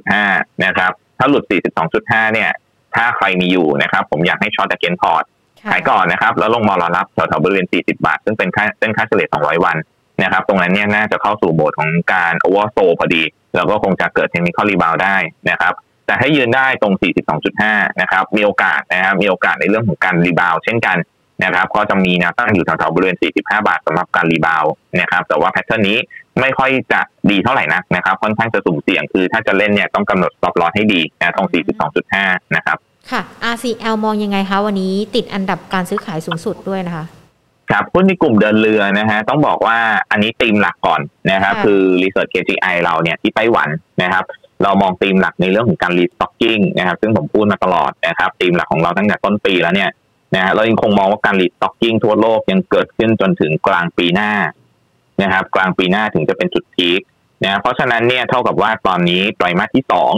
42.5 นะครับ ถ้าหลุด 42.5 เนี่ย ถ้าใครมีอยู่นะครับ ผมอยากให้ short against port ขายก่อนนะครับ แล้วลงมารอรับแถวๆบริเวณ 40 บาท ซึ่งเป็นค่าเส้นค่าเฉลี่ย 200 วัน นะครับ ตรงนั้นเนี่ยน่าจะเข้าสู่โหมดของการ oversold พอดี แล้วก็คงจะเกิด technical rebound ได้นะครับ แต่ให้ยืนได้ตรง 42.5 นะครับ มีโอกาสนะครับ มีโอกาสในเรื่องของการ rebound เช่นกันนะครับ ก็จะมีแนวต้านอยู่แถวๆบริเวณ 45 บาทสำหรับการ rebound นะครับ แต่ว่า pattern นี้ไม่ค่อยจะดีเท่าไหร่นักนะครับ ค่อนข้างจะสุ่มเสี่ยง คือถ้าจะเล่นเนี่ยต้องกำหนด stop loss ให้ดีนะตรง 42.5 นะครับ ค่ะ RCL มองยังไงคะวันนี้ติดอันดับการซื้อขายสูงสุดด้วยนะคะ ครับหุ้นในกลุ่มเดินเรือนะฮะต้องบอกว่าอันนี้ธีมหลักก่อนนะครับค่ะคือ Research KGI เราเนี่ยที่ไต้หวันนะครับเรามองธีมหลักในเรื่องของการ restocking นะครับซึ่งผมพูดมาตลอดนะครับธีมหลักของเราตั้งแต่ต้นปีแล้วเนี่ยนะฮะเรายังคงมองว่าการรีสต็อกกิ้งทั่วโลกยังเกิดขึ้นจนถึงกลางปีหน้านะครับกลางปีหน้าถึงจะเป็นจุดพีคนะเพราะฉะนั้นเนี่ยเท่ากับว่าตอนนี้ไตรมาสที่สอง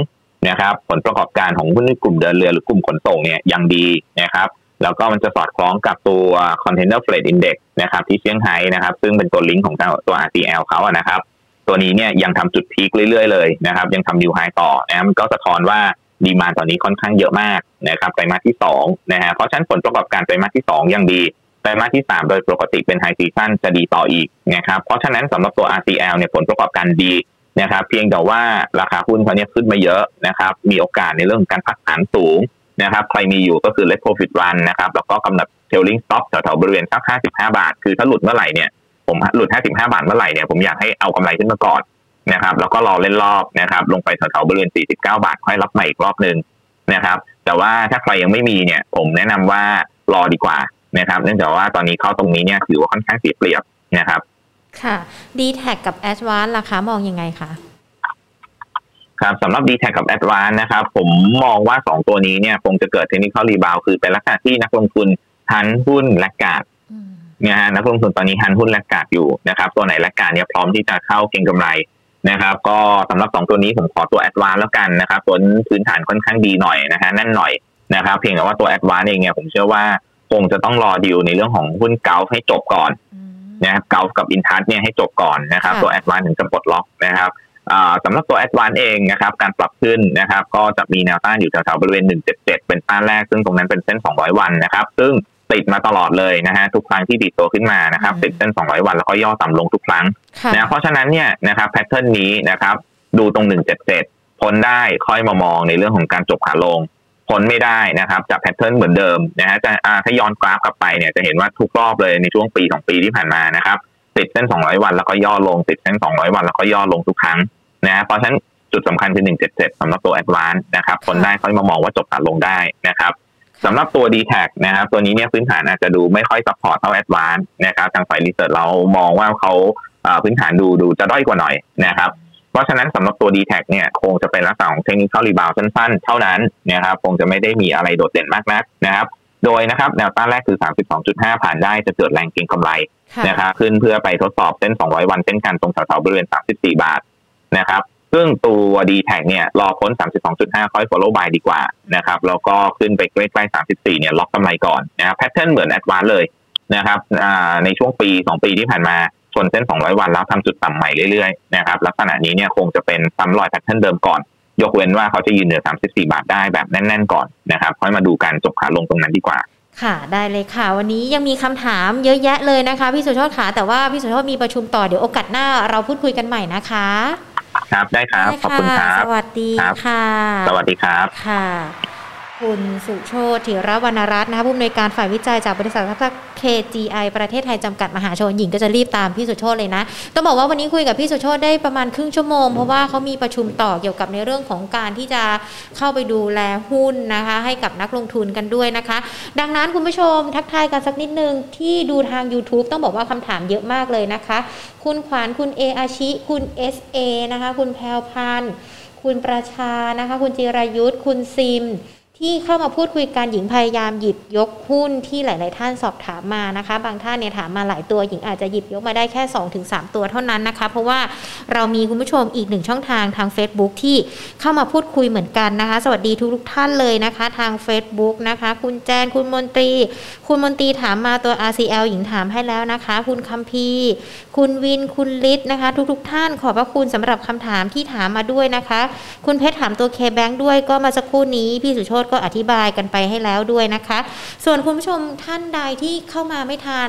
นะครับผลประกอบการของหุ้นในกลุ่มเดินเรือหรือกลุ่มขนส่งเนี่ยยังดีนะครับ แล้วก็มันจะสอดคล้องกับตัว Container Freight Index นะครับที่เซี่ยงไฮ้นะครับ ซึ่งเป็นตัวลิงก์ของตัว RCL เขาอะนะครับ ตัวนี้เนี่ยยังทำจุดพีคเรื่อยๆเลยนะครับ ยังทำนิวไฮต่อนะมันก็สะท้อนว่าดีมาตอนนี้ค่อนข้างเยอะมากนะครับไตรมาสที่2นะฮะเพราะฉะนั้นผลประกอบการไตรมาสที่ 2 ยังดีไตรมาสที่ 3 โดยปกติเป็นไฮซีซันจะดีต่ออีกนะครับเพราะฉะนั้นสำหรับตัว RCL เนี่ยผลประกอบการดีนะครับ เพียงแต่ว่าราคาหุ้นเขาเนี่ยขึ้นมาเยอะนะครับ มีโอกาสในเรื่องการพักฐานสูง นะครับใครมีอยู่ก็คือ let profit run นะครับแล้วก็กำหนด trailing stop แถวๆบริเวณสัก 55 บาท คือถ้าหลุดเมื่อไหร่เนี่ยผมหลุด 55 บาทเมื่อไหร่เนี่ยผมอยากให้เอากำไรขึ้นมาก่อนนะครับแล้วก็รอเล่นรอบนะครับลงไปแถวๆบริเวณ 49 บาท ค่อยรับใหม่อีกรอบหนึ่งนะครับแต่ว่าถ้าใครยังไม่มีเนี่ยผมแนะนำว่ารอดีกว่านะครับเนื่องจากว่าตอนนี้เข้าตรงนี้เนี่ยถือว่าค่อนข้างเสียเปรียบนะครับ ค่ะ d t แทกับ a d v a n c e ราคามองยังไงคะ ครับสำหรับ d t แทกับ a d v a n c e นะครับผมมองว่า 2 ตัวนี้เนี่ยคงจะเกิดเทคนิคอลรีบาวคือเป็นลักษณะที่นักลงทุนทันหุ้นและกาดอืมนะฮะนักลงทุนตอนนี้ทันหุ้น laggard อยู่นะครับ ตัวไหน laggard เนี่ยพร้อมที่จะเข้าเก็งกำไรนะครับ ก็สำหรับ 2 ตัวนี้ผมขอตัว a d v a n c e แล้วกันนะครับตัวพื้นฐานค่อนข้างดีหน่อยนะฮะแน่นหน่อยนะครับ เพียงแต่ว่าตัว a d v a n c e เองเนี่ยผมเชื่อว่าคงจะต้องรอดีลในเรื่องของหุ้น GULF ให้จบก่อนอืมนะครับ GULF กับอินทัชเนี่ยให้จบก่อนนะครับค่ะตัว ADVANC ถึงจะปลดล็อกนะครับอ่า สำหรับตัว ADVANC เองนะครับการปรับขึ้นนะครับก็จะมีแนวต้านอยู่แถวๆบริเวณ 177 เป็นต้านแรก ซึ่งตรงนั้นเป็นเส้น 200 วันนะครับ ซึ่งติดมาตลอดเลยนะฮะทุกครั้งที่ดีดตัวขึ้นมานะครับติดเส้น 200 วันแล้วก็ย่อต่ำลงทุกครั้งค่ะนะเพราะฉะนั้นเนี่ยนะครับแพทเทิร์นนี้นะครับดูตรง 177 พ้นได้ค่อยมามองในเรื่องของการจบขาลง พ้นไม่ได้นะครับจากแพทเทิร์นเหมือนเดิมนะฮะจะอ่าถ้าย้อนกราฟกลับไปเนี่ยจะเห็นว่าทุกรอบเลยในช่วงปีสองปีที่ผ่านมานะครับติดเส้น 200 วันแล้วก็ย่อลงติดเส้น 200 วันแล้วก็ย่อลงทุกครั้ง นะฮะเพราะฉะนั้นจุดสำคัญคือ177สำหรับตัว Advance นะครับพ้นได้ค่อยมามองว่าจบขาลงได้นะครับสำหรับตัว d t แทนะครับตัวนี้เนี่ยพื้นฐานอาจจะดูไม่ค่อย support เท่า ADVANC นะครับทางฝ่าย research เรามองว่าเขาอ่าพื้นฐานดูดูจะด้อยกว่าหน่อยนะครับเพราะฉะนั้นสำหรับตัว d t แทเนี่ยคงจะเป็นลักษณะของ technical rebound สั้นๆ เท่านั้นนะครับคงจะไม่ได้มีอะไรโดดเด่นมากนักนะครับโดยนะครับแนวต้านแรกคือ 32.5 ผ่านได้จะเกิดแรงเก็งกำไรค่ะนะครับขึ้นเพื่อไปทดสอบเส้น 200 วันเส้นกันตรงแถวๆบริเวณ 34 บาท นะครับซึ่งตัว d t แท็เนี่ยรอพ้น 32.5 ค่อย follow buy ดีกว่านะครับแล้วก็ขึ้นไปใกล้ๆ34 เนี่ยล็อกกำไรก่อนนะครับ pattern เหมือน ADVANC เลยนะครับในช่วงปี 2 ปีที่ผ่านมาชนเส้น 200 วันแล้วทำจุดต่ำใหม่เรื่อยๆนะครับลักษณะนี้เนี่ยคงจะเป็นซ้ำรอย pattern เดิมก่อน ยกเว้นว่าเขาจะยืนเหนือ 34 บาทได้แบบแน่น ๆ ก่อนนะครับค่อยมาดูการจบขาลงตรงนั้นดีกว่าค่ะได้เลยค่ะ วันนี้ยังมีคำถามเยอะแยะเลยนะคะพี่สุโชตขาแต่ว่าพี่สุโชตมีประชุมต่อเดี๋ยวโอกาสหน้าเราพูดคุยกันใหม่นะคะ ครับได้ครับได้ขอบคุณครับ สวัสดีครับค่ะ สวัสดีครับค่ะ คุณสุโชติธีรวรรณรัตน์นะคะผู้อำนวยการฝ่ายวิจัยจากบริษัททัพ KGI ประเทศไทยจำกัดมหาชนหญิงก็จะรีบตามพี่สุโชตเลยนะ ต้องบอกว่าวันนี้คุยกับพี่สุโชตได้ประมาณครึ่งชั่วโมง เพราะว่าเขามีประชุมต่อเกี่ยวกับในเรื่องของการที่จะเข้าไปดูแลหุ้นนะคะ ให้กับนักลงทุนกันด้วยนะคะ ดังนั้นคุณผู้ชมทักทายกันสักนิดนึงที่ดูทาง YouTube ต้องบอกว่าคำถามเยอะมากเลยนะคะ คุณขวานคุณเออาชิคุณ SA นะคะ คุณแพลวพันธ์คุณประชานะคะ คุณจิรายุทธ์คุณซิม ที่เข้ามาพูดคุยกันหญิงพยายามหยิบยกหุ้นที่หลาย ๆ ท่านสอบถามมานะคะ บางท่านเนี่ยถามมาหลายตัวหญิงอาจจะหยิบยกมาได้แค่ 2-3 ตัวเท่านั้นนะคะ เพราะว่าเรามีคุณผู้ชมอีกหนึ่งช่องทางทาง Facebook ที่เข้ามาพูดคุยเหมือนกันนะคะ สวัสดีทุกๆท่านเลยนะคะ ทาง Facebook นะคะ คุณแจนคุณมนตรี คุณมนตรีถามมาตัว RCL หญิงถามให้แล้วนะคะ คุณคัมพีคุณวินคุณลิศนะคะ ทุก ๆ ท่านขอบพระคุณสำหรับคำถามที่ถามมาด้วยนะคะ คุณเพชรถามตัว K-Bank ด้วยก็มาสักครู่นี้พี่สุโชตก็อธิบายกันไปให้แล้วด้วยนะคะ ส่วนคุณผู้ชมท่านใดที่เข้ามาไม่ทัน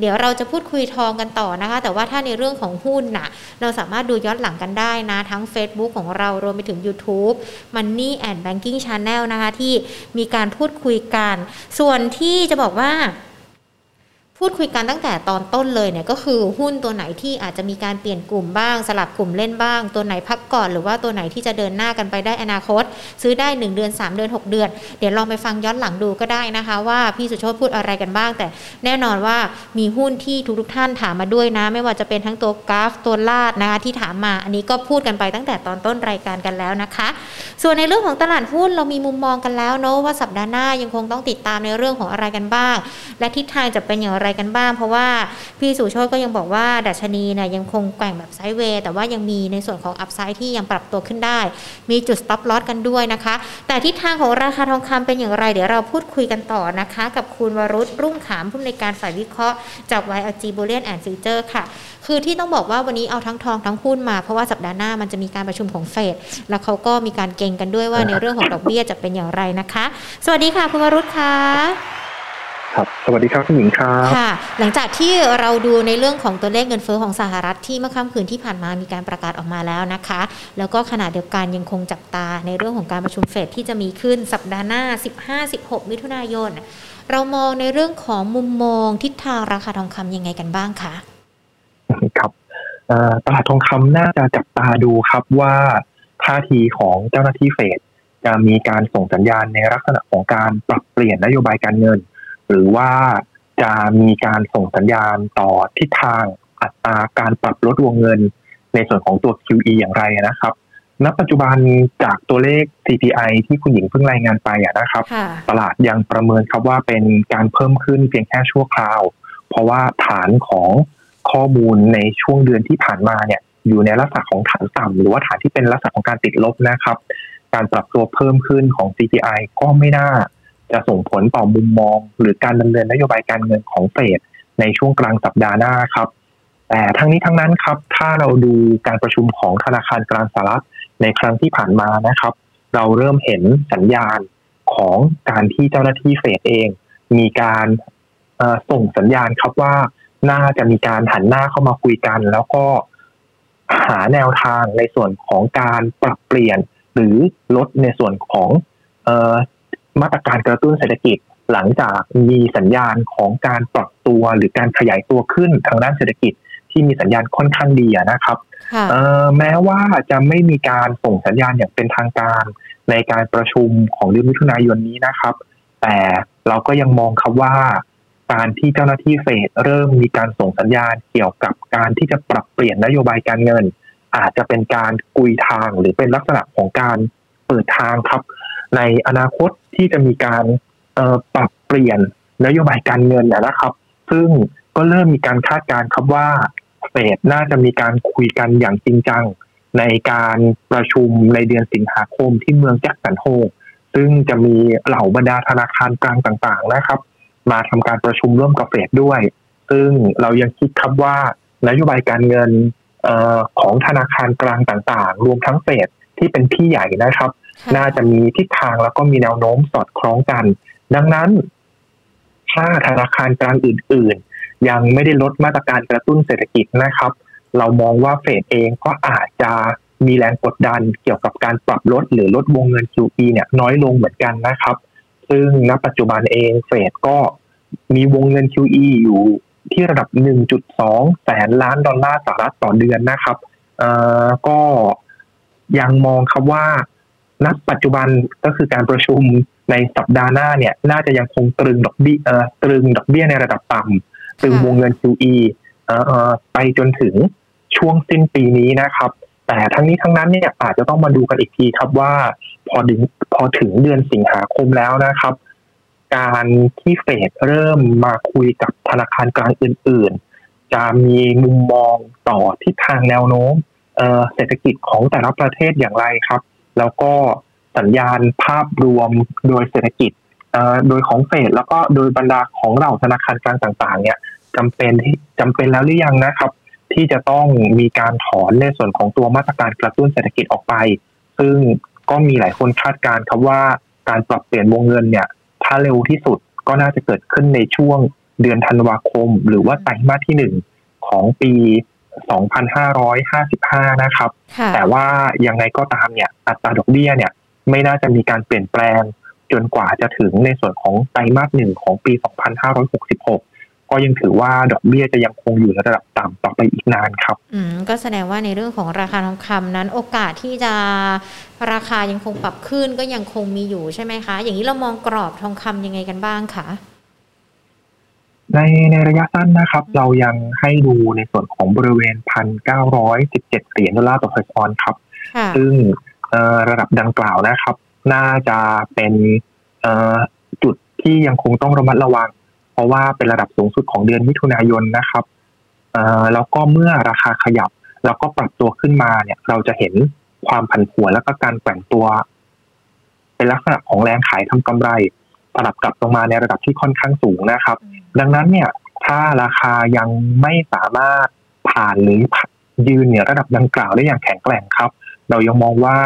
เดี๋ยวเราจะพูดคุยทองกันต่อนะคะ แต่ว่าถ้าในเรื่องของหุ้นน่ะ เราสามารถดูย้อนหลังกันได้นะ ทั้ง Facebook ของเรารวมไปถึง YouTube Money and Banking Channel นะคะ ที่มีการพูดคุยกัน ส่วนที่จะบอกว่า พูดคุยกันตั้งแต่ตอนต้นเลยเนี่ยก็คือหุ้นตัวไหนที่อาจจะมีการเปลี่ยนกลุ่มบ้าง สลับกลุ่มเล่นบ้าง ตัวไหนพักก่อน หรือว่าตัวไหนที่จะเดินหน้ากันไปได้อนาคต ซื้อได้ 1 เดือน 3 เดือน 6 เดือน เดี๋ยวลองไปฟังย้อนหลังดูก็ได้นะคะ ว่าพี่สุโชตพูดอะไรกันบ้าง แต่แน่นอนว่ามีหุ้นที่ทุกๆท่านถามมาด้วยนะ ไม่ว่าจะเป็นทั้งตัวกราฟตัวลาดนะคะที่ถามมาอันนี้ก็พูดกันไปตั้งแต่ตอนต้นรายการกันแล้วนะคะ ส่วนในเรื่องของตลาดหุ้นเรามีมุมมองกันแล้วเนอะว่าสัปดาห์หน้ายังคงต้องติดตามในเรื่องของอะไรกันบ้าง และทิศทางจะเป็นอย่างไรกันบ้าง เพราะว่าพี่สุโชตก็ยังบอกว่าดัชนีเนี่ยยังคงแกว่งแบบไซด์เวย์แต่ว่ายังมีในส่วนของอัพไซด์ที่ยังปรับตัวขึ้นได้ มีจุด stop loss กันด้วยนะคะ แต่ทิศทางของราคาทองคำเป็นอย่างไร เดี๋ยวเราพูดคุยกันต่อนะคะ กับคุณวรุษรุ่งขามผู้อำนวยการฝ่ายวิเคราะห์จาก YLG Bullion and Future ค่ะ คือที่ต้องบอกว่าวันนี้เอาทั้งทองทั้งหุ้นมา เพราะว่าสัปดาห์หน้ามันจะมีการประชุมของเฟดแล้วเขาก็มีการเก่งกันด้วยว่าในเรื่องของดอกเบี้ยจะเป็นอย่างไรนะคะ สวัสดีค่ะคุณวรุษค่ะ ครับ สวัสดีครับคุณหญิงครับค่ะ หลังจากที่เราดูในเรื่องของตัวเลขเงินเฟ้อของสหรัฐที่เมื่อค่ำคืนที่ผ่านมามีการประกาศออกมาแล้วนะคะ แล้วก็ขณะเดียวกันยังคงจับตาในเรื่องของการประชุมเฟดที่จะมีขึ้นสัปดาห์หน้า 15-16 มิถุนายน เรามองในเรื่องของมุมมองทิศทางราคาทองคำยังไงกันบ้างคะครับเอ่อตลาดทองคำน่าจะจับตาดูครับว่าท่าทีของเจ้าหน้าที่เฟดจะมีการส่งสัญญาณในลักษณะของการปรับเปลี่ยนนโยบายการเงิน หรือว่าจะมีการส่งสัญญาณต่อทิศทางอัตราการปรับลดวงเงินในส่วนของตัว QE อย่างไรนะครับณปัจจุบันจากตัวเลข CPI ที่คุณหญิงเพิ่งรายงานไปอะนะครับค่ะตลาดยังประเมินครับว่าเป็นการเพิ่มขึ้นเพียงแค่ชั่วคราว เพราะว่าฐานของข้อมูลในช่วงเดือนที่ผ่านมาเนี่ยอยู่ในลักษณะของฐานต่ำหรือว่าฐานที่เป็นลักษณะของการติดลบนะครับ การปรับตัวเพิ่มขึ้นของ CPI ก็ไม่น่า จะส่งผลต่อมุมมอง หรือการดำเนินนโยบายการเงินของเฟดในช่วงกลางสัปดาห์หน้าครับ แต่ทั้งนี้ทั้งนั้นครับ ถ้าเราดูการประชุมของธนาคารกลางสหรัฐในครั้งที่ผ่านมานะครับ เราเริ่มเห็นสัญญาณของการที่เจ้าหน้าที่เฟดเอง มีการส่งสัญญาณครับว่าน่าจะมีการหันหน้าเข้ามาคุยกัน แล้วก็หาแนวทางในส่วนของการปรับเปลี่ยน หรือลดในส่วนของ มาตรการกระตุ้นเศรษฐกิจหลังจากมีสัญญาณของการปรับตัวหรือการขยายตัวขึ้นทางด้านเศรษฐกิจที่มีสัญญาณค่อนข้างดีอะนะครับค่ะเอ่อแม้ว่าจะไม่มีการส่งสัญญาณอย่างเป็นทางการ ในการประชุมของเดือนมิถุนายนนี้นะครับ แต่เราก็ยังมองครับว่า การที่เจ้าหน้าที่เฟดเริ่มมีการส่งสัญญาณเกี่ยวกับการที่จะปรับเปลี่ยนนโยบายการเงิน อาจจะเป็นการกุยทางหรือเป็นลักษณะของการเปิดทางครับ ในอนาคตที่จะมีการปรับเปลี่ยนนโยบายการเงินนะนะครับ ซึ่งก็เริ่มมีการคาดการณ์ครับว่าเฟดน่าจะมีการคุยกันอย่างจริงจัง ในการประชุมในเดือนสิงหาคมที่เมืองแจ็คสันโฮซึ่งจะมีเหล่าบรรดาธนาคารกลางต่างๆนะครับ มาทำการประชุมร่วมกับเฟดด้วย ซึ่งเรายังคิดครับว่านโยบายการเงินอของธนาคารกลางต่างๆ รวมทั้งเฟดที่เป็นพี่ใหญ่นะครับ น่าจะมีทิศทางแล้วก็มีแนวโน้มสอดคล้องกัน ดังนั้น ถ้าธนาคารกลางอื่น ๆ ยังไม่ได้ลดมาตรการกระตุ้นเศรษฐกิจนะครับ เรามองว่าเฟดเองก็อาจจะมีแรงกดดันเกี่ยวกับการปรับลดหรือลดวงเงิน QE เนี่ยน้อยลงเหมือนกันนะครับ ซึ่งณปัจจุบันเองเฟดก็มีวงเงิน QE อยู่ที่ระดับ 1.2 แสนล้านดอลลาร์สหรัฐต่อเดือนนะครับ เอ่อ ก็ยังมองครับว่า ณปัจจุบันก็คือการประชุมในสัปดาห์หน้าเนี่ยน่าจะยังคงตรึงดอกเบี้ยเอ่อตรึงดอกเบี้ยในระดับต่ำตรึงวงเงิน QE เอ่อไปจนถึงช่วงสิ้นปีนี้นะครับ แต่ทั้งนี้ทั้งนั้นเนี่ยอาจจะต้องมาดูกันอีกทีครับว่า พอถึงพอถึงเดือนสิงหาคมแล้วนะครับ การที่เฟดเริ่มมาคุยกับธนาคารกลางอื่น ๆ จะมีมุมมองต่อทิศทางแนวโน้มเศรษฐกิจของแต่ละประเทศอย่างไรครับ แล้วก็สัญญาณภาพรวมโดยเศรษฐกิจโดยของเฟดแล้วก็โดยบรรดาของเราธนาคารกลางต่าง ๆ เนี่ยจำเป็นที่จำเป็นแล้วหรือยังนะครับ ที่จะต้องมีการถอนในส่วนของตัวมาตรการกระตุ้นเศรษฐกิจออกไป ซึ่งก็มีหลายคนคาดการณ์ครับว่าการปรับเปลี่ยนวงเงินเนี่ย ถ้าเร็วที่สุดก็น่าจะเกิดขึ้นในช่วงเดือนธันวาคม หรือว่าไตรมาสที่หนึ่งของปี 2,555 นะครับ แต่ว่ายังไงก็ตามเนี่ยอัตราดอกเบี้ยเนี่ยไม่น่าจะมีการเปลี่ยนแปลงจนกว่าจะถึงในส่วนของไตรมาสหนึ่งของปี 2566ก็ยังถือว่าดอกเบี้ยจะยังคงอยู่ในระดับต่ำต่อไปอีกนานครับ อืมก็แสดงว่าในเรื่องของราคาทองคำนั้น โอกาสที่จะราคายังคงปรับขึ้นก็ยังคงมีอยู่ใช่ไหมคะ อย่างนี้เรามองกรอบทองคำยังไงกันบ้างคะ ในในระยะสั้นนะครับ เรายังให้ดูในส่วนของบริเวณพันเก้าร้อยสิบเจ็ดเหรียญดอลลาร์ต่อเฟสออนครับ ซึ่งระดับดังกล่าวนะครับ น่าจะเป็นจุดที่ยังคงต้องระมัดระวัง เพราะว่าเป็นระดับสูงสุดของเดือนมิถุนายนนะครับแล้วก็เมื่อราคาขยับ แล้วก็ปรับตัวขึ้นมาเนี่ย เราจะเห็นความผันผวนแล้วก็การแกว่งตัว เป็นลักษณะของแรงขายทำกำไร สลับกลับลงมาในระดับที่ค่อนข้างสูงนะครับ ดังนั้นเนี่ยถ้าราคายังไม่สามารถผ่านหรือยืนเนี่ยระดับดังกล่าวได้อย่างแข็งแกร่งครับ เรายังมองว่า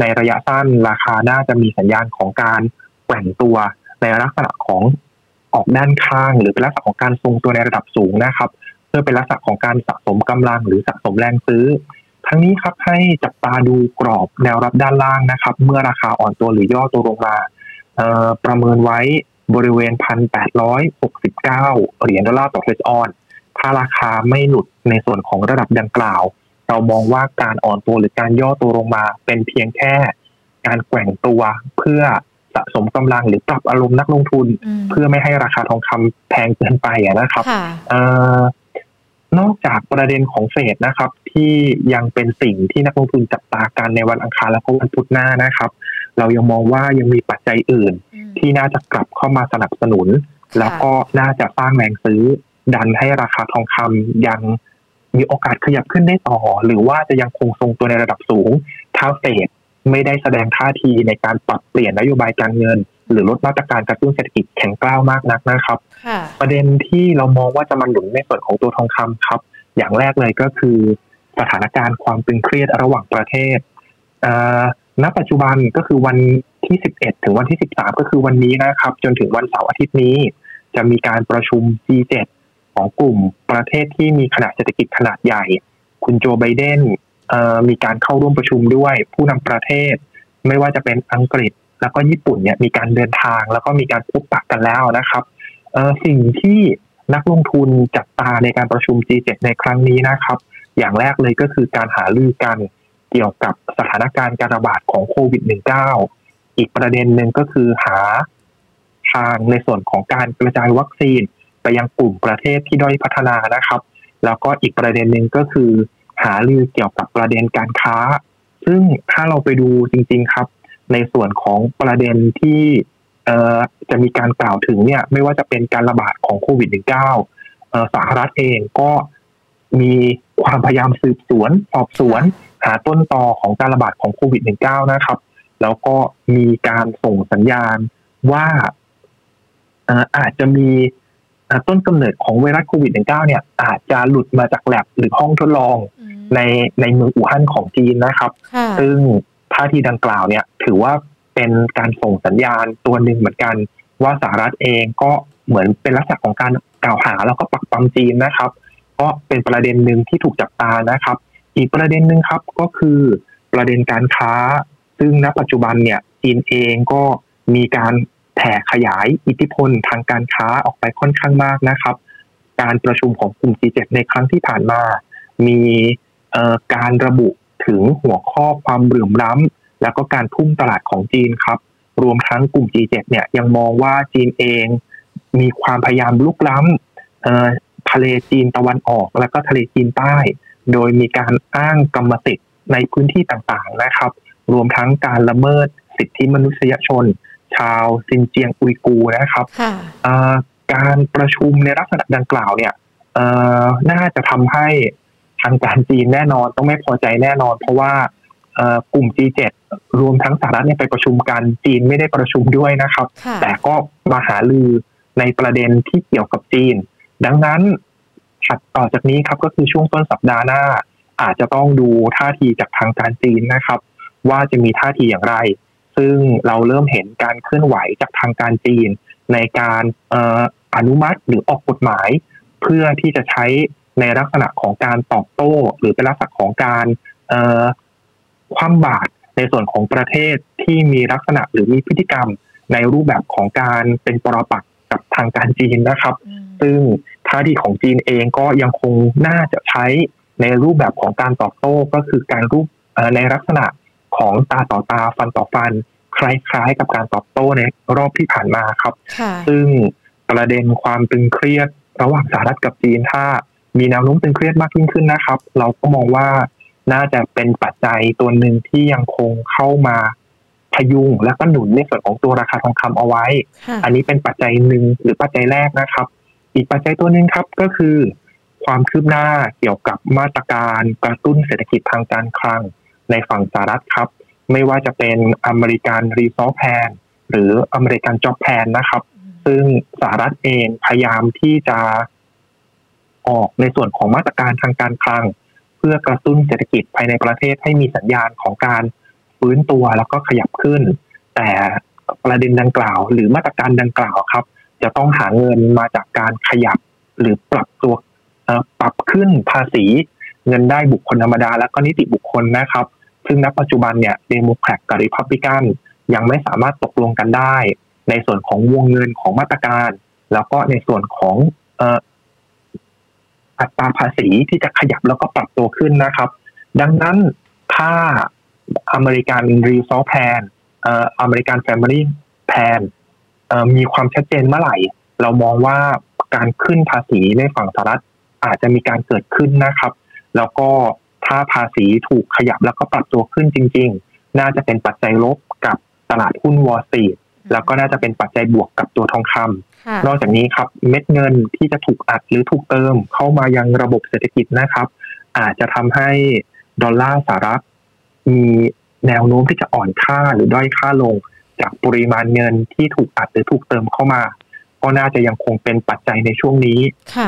ในระยะสั้นราคาน่าจะมีสัญญาณของการแกว่งตัวในลักษณะของออกด้านข้าง หรือเป็นลักษณะของการทรงตัวในระดับสูงนะครับ เพื่อเป็นลักษณะของการสะสมกำลังหรือสะสมแรงซื้อ ทั้งนี้ครับให้จับตาดูกรอบแนวรับด้านล่างนะครับ เมื่อราคาอ่อนตัวหรือย่อตัวลงมา ประเมินไว้บริเวณ 1,869 เหรียญดอลลาร์ต่อเฟสออนถ้าราคาไม่หลุดในส่วนของระดับดังกล่าว เรามองว่าการอ่อนตัวหรือการย่อตัวลงมาเป็นเพียงแค่ การแกว่งตัวเพื่อสะสมกำลังหรือปรับอารมณ์นักลงทุน เพื่อไม่ให้ราคาทองคำแพงเกินไปนะครับนอกจากประเด็นของเฟดนะครับ ที่ยังเป็นสิ่งที่นักลงทุนจับตากันในวันอังคารและก็วันพุธหน้านะครับ เรายังมองว่ายังมีปัจจัยอื่น ที่น่าจะกลับเข้ามาสนับสนุน แล้วก็น่าจะสร้างแรงซื้อ ดันให้ราคาทองคำยังมีโอกาสขยับขึ้นได้ต่อ หรือว่าจะยังคงทรงตัวในระดับสูงถ้าเฟดไม่ได้แสดงท่าทีในการปรับเปลี่ยนนโยบายการเงิน หรือลดมาตรการกระตุ้นเศรษฐกิจแข็งกร้าวมากนักนะครับ ประเด็นที่เรามองว่าจะมาหนุนในส่วนของตัวทองคำครับ อย่างแรกเลยก็คือ สถานการณ์ความตึงเครียดระหว่างประเทศ ณปัจจุบันก็คือวันที่ 11 ถึงวันที่ 13 ก็คือวันนี้นะครับ จนถึงวันเสาร์อาทิตย์นี้ จะมีการประชุม G7 ของกลุ่มประเทศที่มีขนาดเศรษฐกิจขนาดใหญ่ คุณโจไบเดนมีการเข้าร่วมประชุมด้วย ผู้นำประเทศ ไม่ว่าจะเป็นอังกฤษ แล้วก็ญี่ปุ่นเนี่ยมีการเดินทาง แล้วก็มีการพบปะกันแล้วนะครับสิ่งที่นักลงทุนจับตาในการประชุม G7 ในครั้งนี้นะครับ อย่างแรกเลยก็คือการหาลือกัน เกี่ยวกับสถานการณ์การระบาดของโควิด -19 อีกประเด็นหนึ่งก็คือหาทางในส่วนของการกระจายวัคซีน ไปยังกลุ่มประเทศที่ด้อยพัฒนานะครับ แล้วก็อีกประเด็นหนึ่งก็คือ หาลือเกี่ยวกับประเด็นการค้า ซึ่งถ้าเราไปดูจริง ๆครับ ในส่วนของประเด็นที่จะมีการกล่าวถึงเนี่ยไม่ว่าจะเป็นการระบาดของโควิด -19 สหรัฐเองก็มีความพยายามสืบสวน สอบสวน หาต้นตอของการระบาดของโควิด -19 นะครับ แล้วก็มีการส่งสัญญาณว่าอาจจะมีต้นกำเนิดของไวรัสโควิด -19 เนี่ย อาจจะหลุดมาจากแลบหรือห้องทดลองในในเมืองอู่ฮั่นของจีนนะครับ ซึ่งท่าทีดังกล่าวเนี่ย ถือว่าเป็นการส่งสัญญาณตัวหนึ่งเหมือนกัน ว่าสหรัฐเองก็เหมือนเป็นลักษณะของการกล่าวหาแล้วก็ปักปั๊มจีนนะครับ ก็เป็นประเด็นหนึ่งที่ถูกจับตานะครับ อีกประเด็นหนึ่งครับก็คือประเด็นการค้า ซึ่งณปัจจุบันเนี่ยจีนเองก็มีการแผ่ขยายอิทธิพลทางการค้าออกไปค่อนข้างมากนะครับ การประชุมของกลุ่ม G7 ในครั้งที่ผ่านมา มีการระบุถึงหัวข้อความเหลื่อมล้ำ แล้วก็การทุ่มตลาดของจีนครับ รวมทั้งกลุ่ม G7 เนี่ยยังมองว่าจีนเอง มีความพยายามลุกล้ำทะเลจีนตะวันออก และก็ทะเลจีนใต้ โดยมีการอ้างกรรมสิทธิ์ในพื้นที่ต่างๆนะครับ รวมทั้งการละเมิดสิทธิมนุษยชน ชาวซินเจียงอุยกูนะครับการประชุมในลักษณะดังกล่าวเนี่ยน่าจะทำให้ทางการจีนแน่นอนต้องไม่พอใจแน่นอน เพราะว่ากลุ่ม G7 รวมทั้งสหรัฐเนี่ยไปประชุมกันจีนไม่ได้ประชุมด้วยนะครับ แต่ก็มาหาลือในประเด็นที่เกี่ยวกับจีน ดังนั้น ถัดต่อจากนี้ครับก็คือช่วงต้นสัปดาห์หน้า อาจจะต้องดูท่าทีจากทางการจีนนะครับ ว่าจะมีท่าทีอย่างไร ซึ่งเราเริ่มเห็นการเคลื่อนไหวจากทางการจีน ในการอนุมัติหรือออกกฎหมาย เพื่อที่จะใช้ในลักษณะของการตอบโต้ หรือเป็นลักษณะของการคว่ำบาตรในส่วนของประเทศที่มีลักษณะหรือมีพฤติกรรมในรูปแบบของการเป็นปรปักกับทางการจีนนะครับ ซึ่งท่าทีของจีนเองก็ยังคงน่าจะใช้ในรูปแบบของการตอบโต้ก็คือการรูปในลักษณะของตาต่อตาฟันต่อฟัน คล้ายๆ กับการตอบโต้ในรอบที่ผ่านมาครับ ซึ่งประเด็นความตึงเครียด ระหว่างสหรัฐกับจีนถ้า มีแนวโน้มตึงเครียดมากยิ่งขึ้นนะครับ เราก็มองว่าน่าจะเป็นปัจจัยตัวหนึ่งที่ยังคงเข้ามาพยุงและก็หนุนในส่วนของตัวราคาทองคำเอาไว้ อันนี้เป็นปัจจัยหนึ่งหรือปัจจัยแรกนะครับ อีกปัจจัยตัวหนึ่งครับก็คือ ความคืบหน้าเกี่ยวกับมาตรการกระตุ้นเศรษฐกิจทางการคลัง ในฝั่งสหรัฐครับ ไม่ว่าจะเป็น American Rescue Plan หรือ American Jobs Plan นะครับ ซึ่งสหรัฐเองพยายามที่จะออกในส่วนของมาตรการทางการคลัง เพื่อกระตุ้นเศรษฐกิจภายในประเทศให้มีสัญญาณของการฟื้นตัวแล้วก็ขยับขึ้น แต่ประเด็นดังกล่าว หรือมาตรการดังกล่าวครับ จะต้องหาเงินมาจากการขยับหรือปรับตัวปรับขึ้นภาษีเงินได้บุคคลธรรมดา และก็นิติบุคคลนะครับ ซึ่งณปัจจุบันเนี่ยเดโมแครตกับริพับลิกันยังไม่สามารถตกลงกันได้ ในส่วนของวงเงินของมาตรการ แล้วก็ในส่วนของอัตราภาษีที่จะขยับแล้วก็ปรับตัวขึ้นนะครับ ดังนั้นถ้า American Rescue Plan American Families Plan มีความชัดเจนเมื่อไหร่ เรามองว่าการขึ้นภาษีในฝั่งสหรัฐอาจจะมีการเกิดขึ้นนะครับ แล้วก็ถ้าภาษีถูกขยับแล้วก็ปรับตัวขึ้นจริง ๆ น่าจะเป็นปัจจัยลบกับตลาดหุ้นวอลสตรีทแล้วก็น่าจะเป็นปัจจัยบวกกับตัวทองคำนอกจากนี้ครับเม็ดเงินที่จะถูกอัดหรือถูกเติมเข้ามายังระบบเศรษฐกิจนะครับ อาจจะทำให้ดอลลาร์สหรัฐมีแนวโน้มที่จะอ่อนค่าหรือด้อยค่าลง จากปริมาณเงินที่ถูกอัดหรือถูกเติมเข้ามา ก็น่าจะยังคงเป็นปัจจัยในช่วงนี้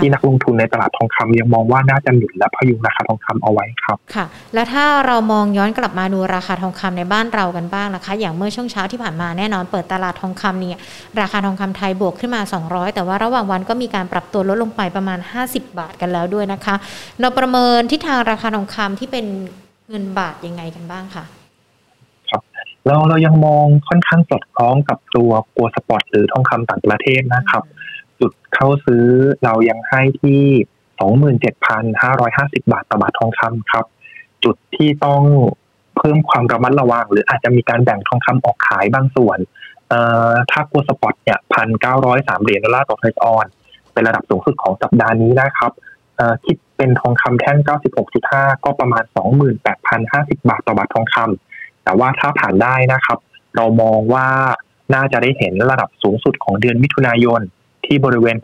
ที่นักลงทุนในตลาดทองคำยังมองว่าน่าจะหนุนและพยุงราคาทองคำเอาไว้ครับค่ะ แล้วถ้าเรามองย้อนกลับมาดูราคาทองคำในบ้านเรากันบ้างนะคะ อย่างเมื่อช่วงเช้าที่ผ่านมาแน่นอนเปิดตลาดทองคำเนี่ยราคาทองคำไทยบวกขึ้นมา 200 แต่ว่าระหว่างวันก็มีการปรับตัวลดลงไปประมาณ 50 บาทกันแล้วด้วยนะคะ เราประเมินทิศทางราคาทองคำที่เป็นเงินบาทยังไงกันบ้างคะครับ เราเรายังมองค่อนข้างสอดคล้องกับตัว Gold Spot หรือทองคำต่างประเทศนะครับ จุดเข้าซื้อเรายังให้ที่สองหมื่นเจ็ดพันห้าร้อยห้าสิบบาทต่อบาททองคำครับ จุดที่ต้องเพิ่มความระมัดระวัง หรืออาจจะมีการแบ่งทองคำออกขายบางส่วนเอ่อถ้า Gold Spot เนี่ยพันเก้าร้อยสามเหรียญดอลลาร์ต่อทรอยออนซ์เป็นระดับสูงสุดของสัปดาห์นี้นะครับคิดเป็นทองคำแท่ง 96.5 ก็ประมาณ 28,050 บาทต่อบาททองคำ แต่ว่าถ้าผ่านได้นะครับ เรามองว่าน่าจะได้เห็นระดับสูงสุดของเดือนมิถุนายน ที่บริเวณ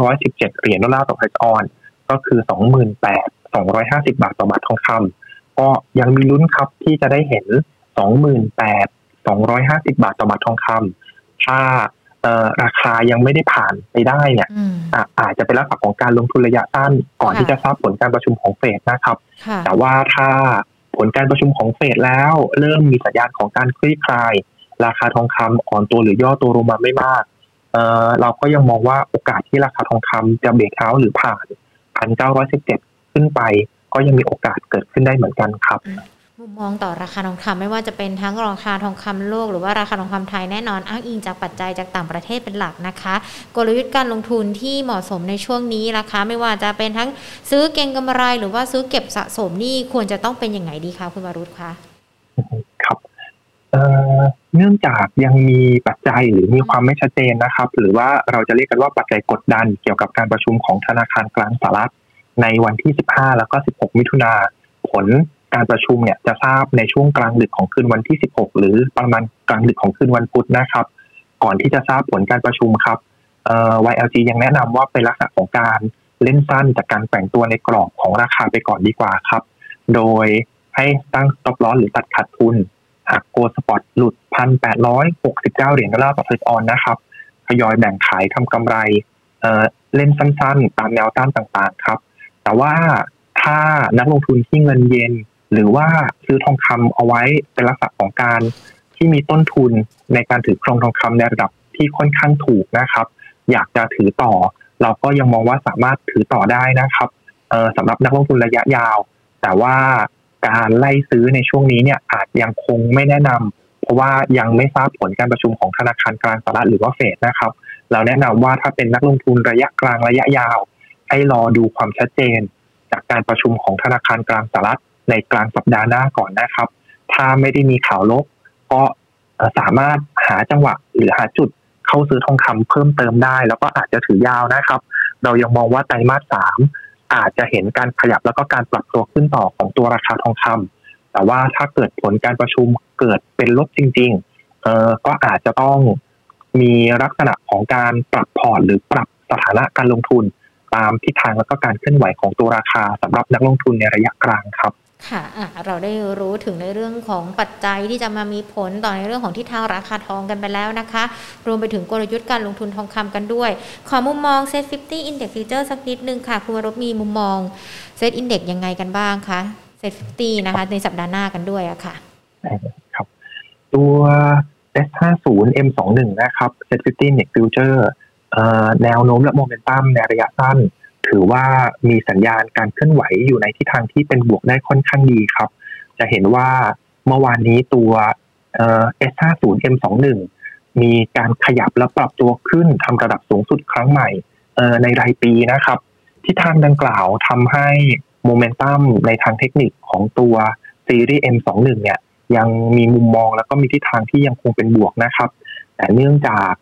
1,917 เหรียญดอลลาร์ต่อเพชรออน ก็คือ 28,250 บาทต่อบาททองคำก็ยังมีลุ้นครับที่จะได้เห็น 28,250 บาทต่อบาททองคำถ้าราคายังไม่ได้ผ่านไปได้เนี่ยอาจจะเป็นลักษณะของการลงทุนระยะสั้นก่อนที่จะทราบผลการประชุมของเฟดนะครับ แต่ว่าถ้า ผลการประชุมของเฟดแล้ว เริ่มมีสัญญาณของการคลี่คลาย ราคาทองคำอ่อนตัวหรือย่อตัวลงมาไม่มากเเราก็ยังมองว่าโอกาสที่ราคาทองคำจะเบรกเอาหรือผ่านพันเก้าร้อยสิบเจ็ดขึ้นไป ก็ยังมีโอกาสเกิดขึ้นได้เหมือนกันครับ มุมมองต่อราคาทองคำไม่ว่าจะเป็นทั้งราคาทองคำโลก หรือว่าราคาทองคำไทยแน่นอนอ้างอิงจากปัจจัยจากต่างประเทศเป็นหลักนะคะ กลยุทธ์การลงทุนที่เหมาะสมในช่วงนี้ราคาไม่ว่าจะเป็นทั้งซื้อเก็งกำไร หรือว่าซื้อเก็บสะสมนี่ควรจะต้องเป็นอยังไงดีคะคุณวรุษคะครับเนื่องจากยังมีปัจจัยหรือมีความไม่ชัดเจนนะครับ หรือว่าเราจะเรียกกันว่าปัจจัยกดดันเกี่ยวกับการประชุมของธนาคารกลางสหรัฐในวันที่ 15 แล้วก็ 16 มิถุนาผล การประชุมเนี่ยจะทราบในช่วงกลางดึกของคืนวันที่ 16 หรือประมาณกลางดึกของคืนวันพุธนะครับ ก่อนที่จะทราบผลการประชุมครับเอ่อ YLG ยังแนะนำว่าเป็นลักษณะของการเล่นสั้นจากการแฝงตัวในกรอบของราคาไปก่อนดีกว่าครับ โดยให้ตั้ง stop loss หรือตัดขาดทุน หาก Gold Spot หลุด 1,869 เหรียญดอลลาร์ต่อทรอยออนซ์นะครับทยอยแบ่งขายทำกำไรเออเล่นสั้นๆ ตามแนวต้านต่างๆ ครับ แต่ว่าถ้านักลงทุนที่เงินเย็น หรือว่าซื้อทองคำเอาไว้เป็นลักษณะของการที่มีต้นทุนในการถือครองทองคำในระดับที่ค่อนข้างถูกนะครับ อยากจะถือต่อ เราก็ยังมองว่าสามารถถือต่อได้นะครับสำหรับนักลงทุนระยะยาว แต่ว่าการไล่ซื้อในช่วงนี้เนี่ยอาจยังคงไม่แนะนำเพราะว่ายังไม่ทราบผลการประชุมของธนาคารกลางสหรัฐหรือว่าเฟดนะครับ เราแนะนำว่าถ้าเป็นนักลงทุนระยะกลางระยะยาว ให้รอดูความชัดเจน จากการประชุมของธนาคารกลางสหรัฐ ในกลางสัปดาห์หน้าก่อนนะครับ ถ้าไม่ได้มีข่าวลบก็สามารถหาจังหวะหรือหาจุดเข้าซื้อทองคำเพิ่มเติมได้ แล้วก็อาจจะถือยาวนะครับ เรายังมองว่าไตรมาสสามอาจจะเห็นการขยับแล้วก็การปรับตัวขึ้นต่อของตัวราคาทองคำแต่ว่าถ้าเกิดผลการประชุมเกิดเป็นลบจริงๆเออก็อาจจะต้องมีลักษณะของการปรับพอร์ตหรือปรับสถานะการลงทุน ตามทิศทางแล้วก็การเคลื่อนไหวของตัวราคาสำหรับนักลงทุนในระยะกลางครับ ค่ะเราได้รู้ถึงในเรื่องของปัจจัยที่จะมามีผลต่อในเรื่องของทิศทางราคาทองกันไปแล้วนะคะ รวมไปถึงกลยุทธ์การลงทุนทองคำกันด้วย ขอมุมมองเซ็ต50 Index Future สักนิดนึงค่ะ คุณวรบมีมุมมองSET Index ยังไงกันบ้างคะ SET50 นะคะ ในสัปดาห์หน้ากันด้วยอะค่ะครับ ตัว S50 M21 นะครับเซ็ต50 Index Future แนวโน้มและโมเมนตัมในระยะสั้น ถือว่ามีสัญญาณการเคลื่อนไหวอยู่ในทิศทางที่เป็นบวกได้ค่อนข้างดีครับ จะเห็นว่าเมื่อวานนี้ตัว S ห้าศูนย์ M สองหนึ่งมีการขยับและปรับตัวขึ้นทำระดับสูงสุดครั้งใหม่ในรายปีนะครับทิศทางดังกล่าวทำให้โมเมนตัมในทางเทคนิคของตัวซีรีส์ M21 เนี่ยยังมีมุมมองแล้วก็มีทิศทางที่ยังคงเป็นบวกนะครับ แต่เนื่องจาก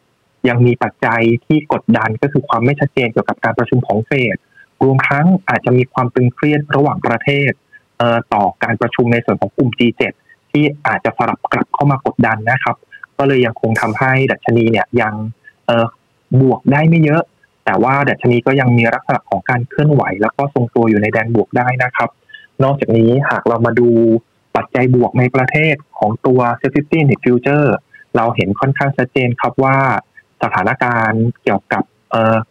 ยังมีปัจจัยที่กดดันก็คือความไม่ชัดเจนเกี่ยวกับการประชุมของเฟดรวมทั้งอาจจะมีความตึงเครียดระหว่างประเทศต่อการประชุมในส่วนของกลุ่ม G7 ที่อาจจะสลับกลับเข้ามากดดันนะครับ ก็เลยยังคงทำให้ดัชนีเนี่ยยังบวกได้ไม่เยอะ แต่ว่าดัชนีก็ยังมีลักษณะของการเคลื่อนไหว แล้วก็ทรงตัวอยู่ในแดนบวกได้นะครับ นอกจากนี้หากเรามาดูปัจจัยบวกในประเทศของตัว s e c u r i t y Index Future เราเห็นค่อนข้างชัดเจนครับว่า สถานการณ์เกี่ยวกับ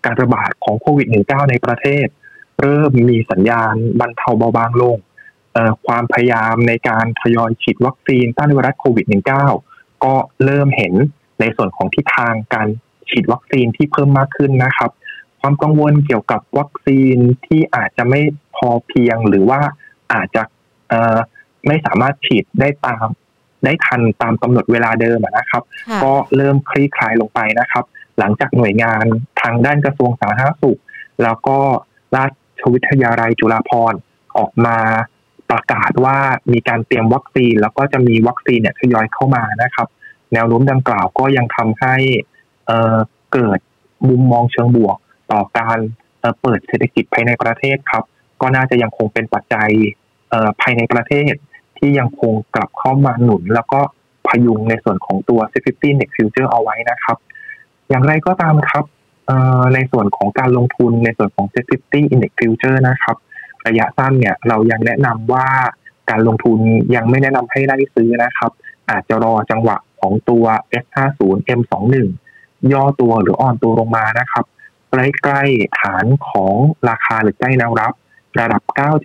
การระบาดของโควิด -19 ในประเทศ เริ่มมีสัญญาณบรรเทาเบาบางลง ความพยายามในการทยอยฉีดวัคซีนต้านไวรัสโควิด -19 ก็เริ่มเห็นในส่วนของทิศทางการฉีดวัคซีนที่เพิ่มมากขึ้นนะครับ ความกังวลเกี่ยวกับวัคซีนที่อาจจะไม่พอเพียงหรือว่าอาจจะไม่สามารถฉีดได้ตาม ได้ทันตามกำหนดเวลาเดิมนะครับ ก็เริ่มคลี่คลายลงไปนะครับ หลังจากหน่วยงานทางด้านกระทรวงสาธารณสุข แล้วก็ราชวิทยาลัยจุฬาภรณ์ออกมาประกาศว่ามีการเตรียมวัคซีน แล้วก็จะมีวัคซีนเนี่ยทยอยเข้ามานะครับ แนวโน้มดังกล่าวก็ยังทำให้เกิดมุมมองเชิงบวก ต่อการเปิดเศรษฐกิจภายในประเทศครับ ก็น่าจะยังคงเป็นปัจจัยภายในประเทศ ที่ยังคงกลับเข้ามาหนุน แล้วก็พยุงในส่วนของตัว Safety Net Future เอาไว้นะครับ อย่างไรก็ตามครับในส่วนของการลงทุนในส่วนของ s e t Index Future นะครับ ระยะสั้นเนี่ยเรายังแนะนำว่าการลงทุนยังไม่แนะนำให้ได้ซื้อนะครับ อาจจะรอจังหวะของตัว S50 M21 ย่อตัวหรืออ่อนตัวลงมานะครับใกล้ๆฐานของราคาหรือใกล้แนวรับ ระดับ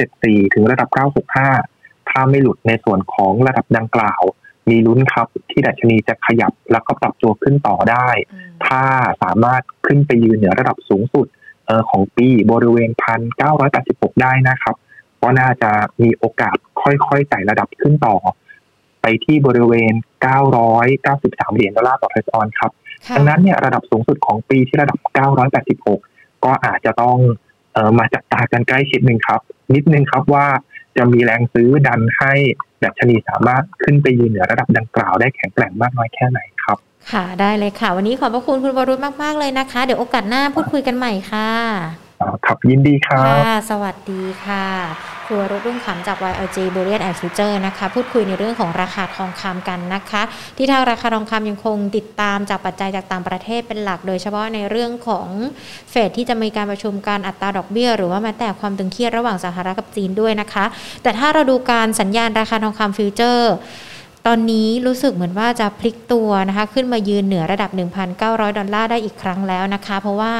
974 ถึงระดับ 965 ถ้าไม่หลุดในส่วนของระดับดังกล่าว มีลุ้นครับ ที่ดัชนีจะขยับแล้วก็ปรับตัวขึ้นต่อได้ ถ้าสามารถขึ้นไปยืนเหนือระดับสูงสุดของปีบริเวณ1,986ได้นะครับ ก็น่าจะมีโอกาสค่อยๆไต่ระดับขึ้นต่อ ไปที่บริเวณ 993 เหรียญดอลลาร์ต่อเทสออนครับ ดังนั้นเนี่ยระดับสูงสุดของปีที่ระดับ 986 ก็อาจจะต้องเออมาจับตากันใกล้ชิดหนึ่งครับ นิดนึงครับว่า จะมีแรงซื้อดันให้ดัชนีสามารถขึ้นไปยืนเหนือระดับดังกล่าวได้แข็งแกร่งมากน้อยแค่ไหนครับ ค่ะได้เลยค่ะ วันนี้ขอบพระคุณคุณวรุษมาก ๆ เลยนะคะ เดี๋ยวโอกาสหน้าพูดคุยกันใหม่ค่ะครับยินดีครับค่ะสวัสดีค่ะ ครัวรถรุ่งขำจาก YLG b u l l i o n and Future นะคะพูดคุยในเรื่องของราคาทองคำกันนะคะ ที่ทางราคาทองคำยังคงติดตามจากปัจจัยจากต่างประเทศเป็นหลัก โดยเฉพาะในเรื่องของเฟดที่จะมีการประชุมการอัตราดอกเบี้ย หรือว่าแม้แต่ความตึงเครียดระหว่างสหรัฐกับจีนด้วยนะคะ แต่ถ้าเราดูการสัญญาณราคาทองคำฟิวเจอร์ ตอนนี้รู้สึกเหมือนว่าจะพลิกตัวนะคะ ขึ้นมายืนเหนือระดับ 1,900 ดอลลาร์ได้อีกครั้งแล้วนะคะ เพราะว่า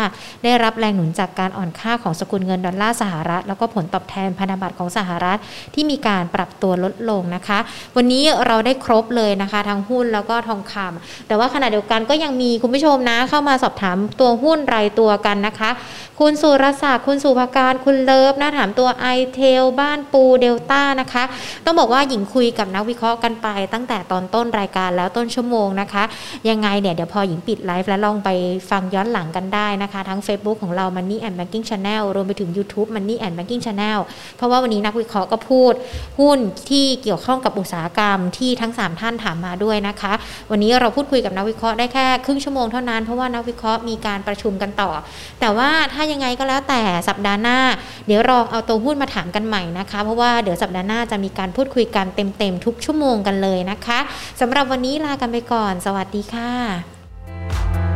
ได้รับแรงหนุนจากการอ่อนค่าของสกุลเงินดอลลาร์สหรัฐ แล้วก็ผลตอบแทนพันธบัตรของสหรัฐที่มีการปรับตัวลดลงนะคะ วันนี้เราได้ครบเลยนะคะ ทั้งหุ้นแล้วก็ทองคำแต่ว่าขณะเดียวกันก็ยังมีคุณผู้ชมนะเข้ามาสอบถามตัวหุ้นรายตัวกันนะคะ คุณสุรศักดิ์คุณสุภการคุณเลิฟนะถามตัวไอเทลบ้านปูเดลต้านะคะ ต้องบอกว่าหญิงคุยกับนักวิเคราะห์กันไปตั้งแต่ตอนต้นรายการแล้วต้นชั่วโมงนะคะ ยังไงเนี่ยเดี๋ยวพอหญิงปิดไลฟ์แล้วลองไปฟังย้อนหลังกันได้นะคะ ทั้ง Facebook ของเรา Money and Banking Channel รวมไปถึง YouTube Money and Banking Channel เพราะว่าวันนี้นักวิเคราะห์ก็พูดหุ้นที่เกี่ยวข้องกับอุตสาหกรรมที่ทั้ง 3 ท่านถามมาด้วยนะคะ วันนี้เราพูดคุยกับนักวิเคราะห์ได้แค่ครึ่งชั่วโมงเท่านั้นเพราะว่านักวิเคราะห์มีการประชุมกันต่อ แต่ว่าถ้ายังไงก็แล้วแต่สัปดาห์หน้า เดี๋ยวลองเอาตัวหุ้นมาถามกันใหม่นะคะ เพราะว่าเดี๋ยวสัปดาห์หน้าจะมีการพูดคุยกันเต็มๆทุกชั่วโมงกันเลยนะคะสำหรับวันนี้ลากันไปก่อน สวัสดีค่ะ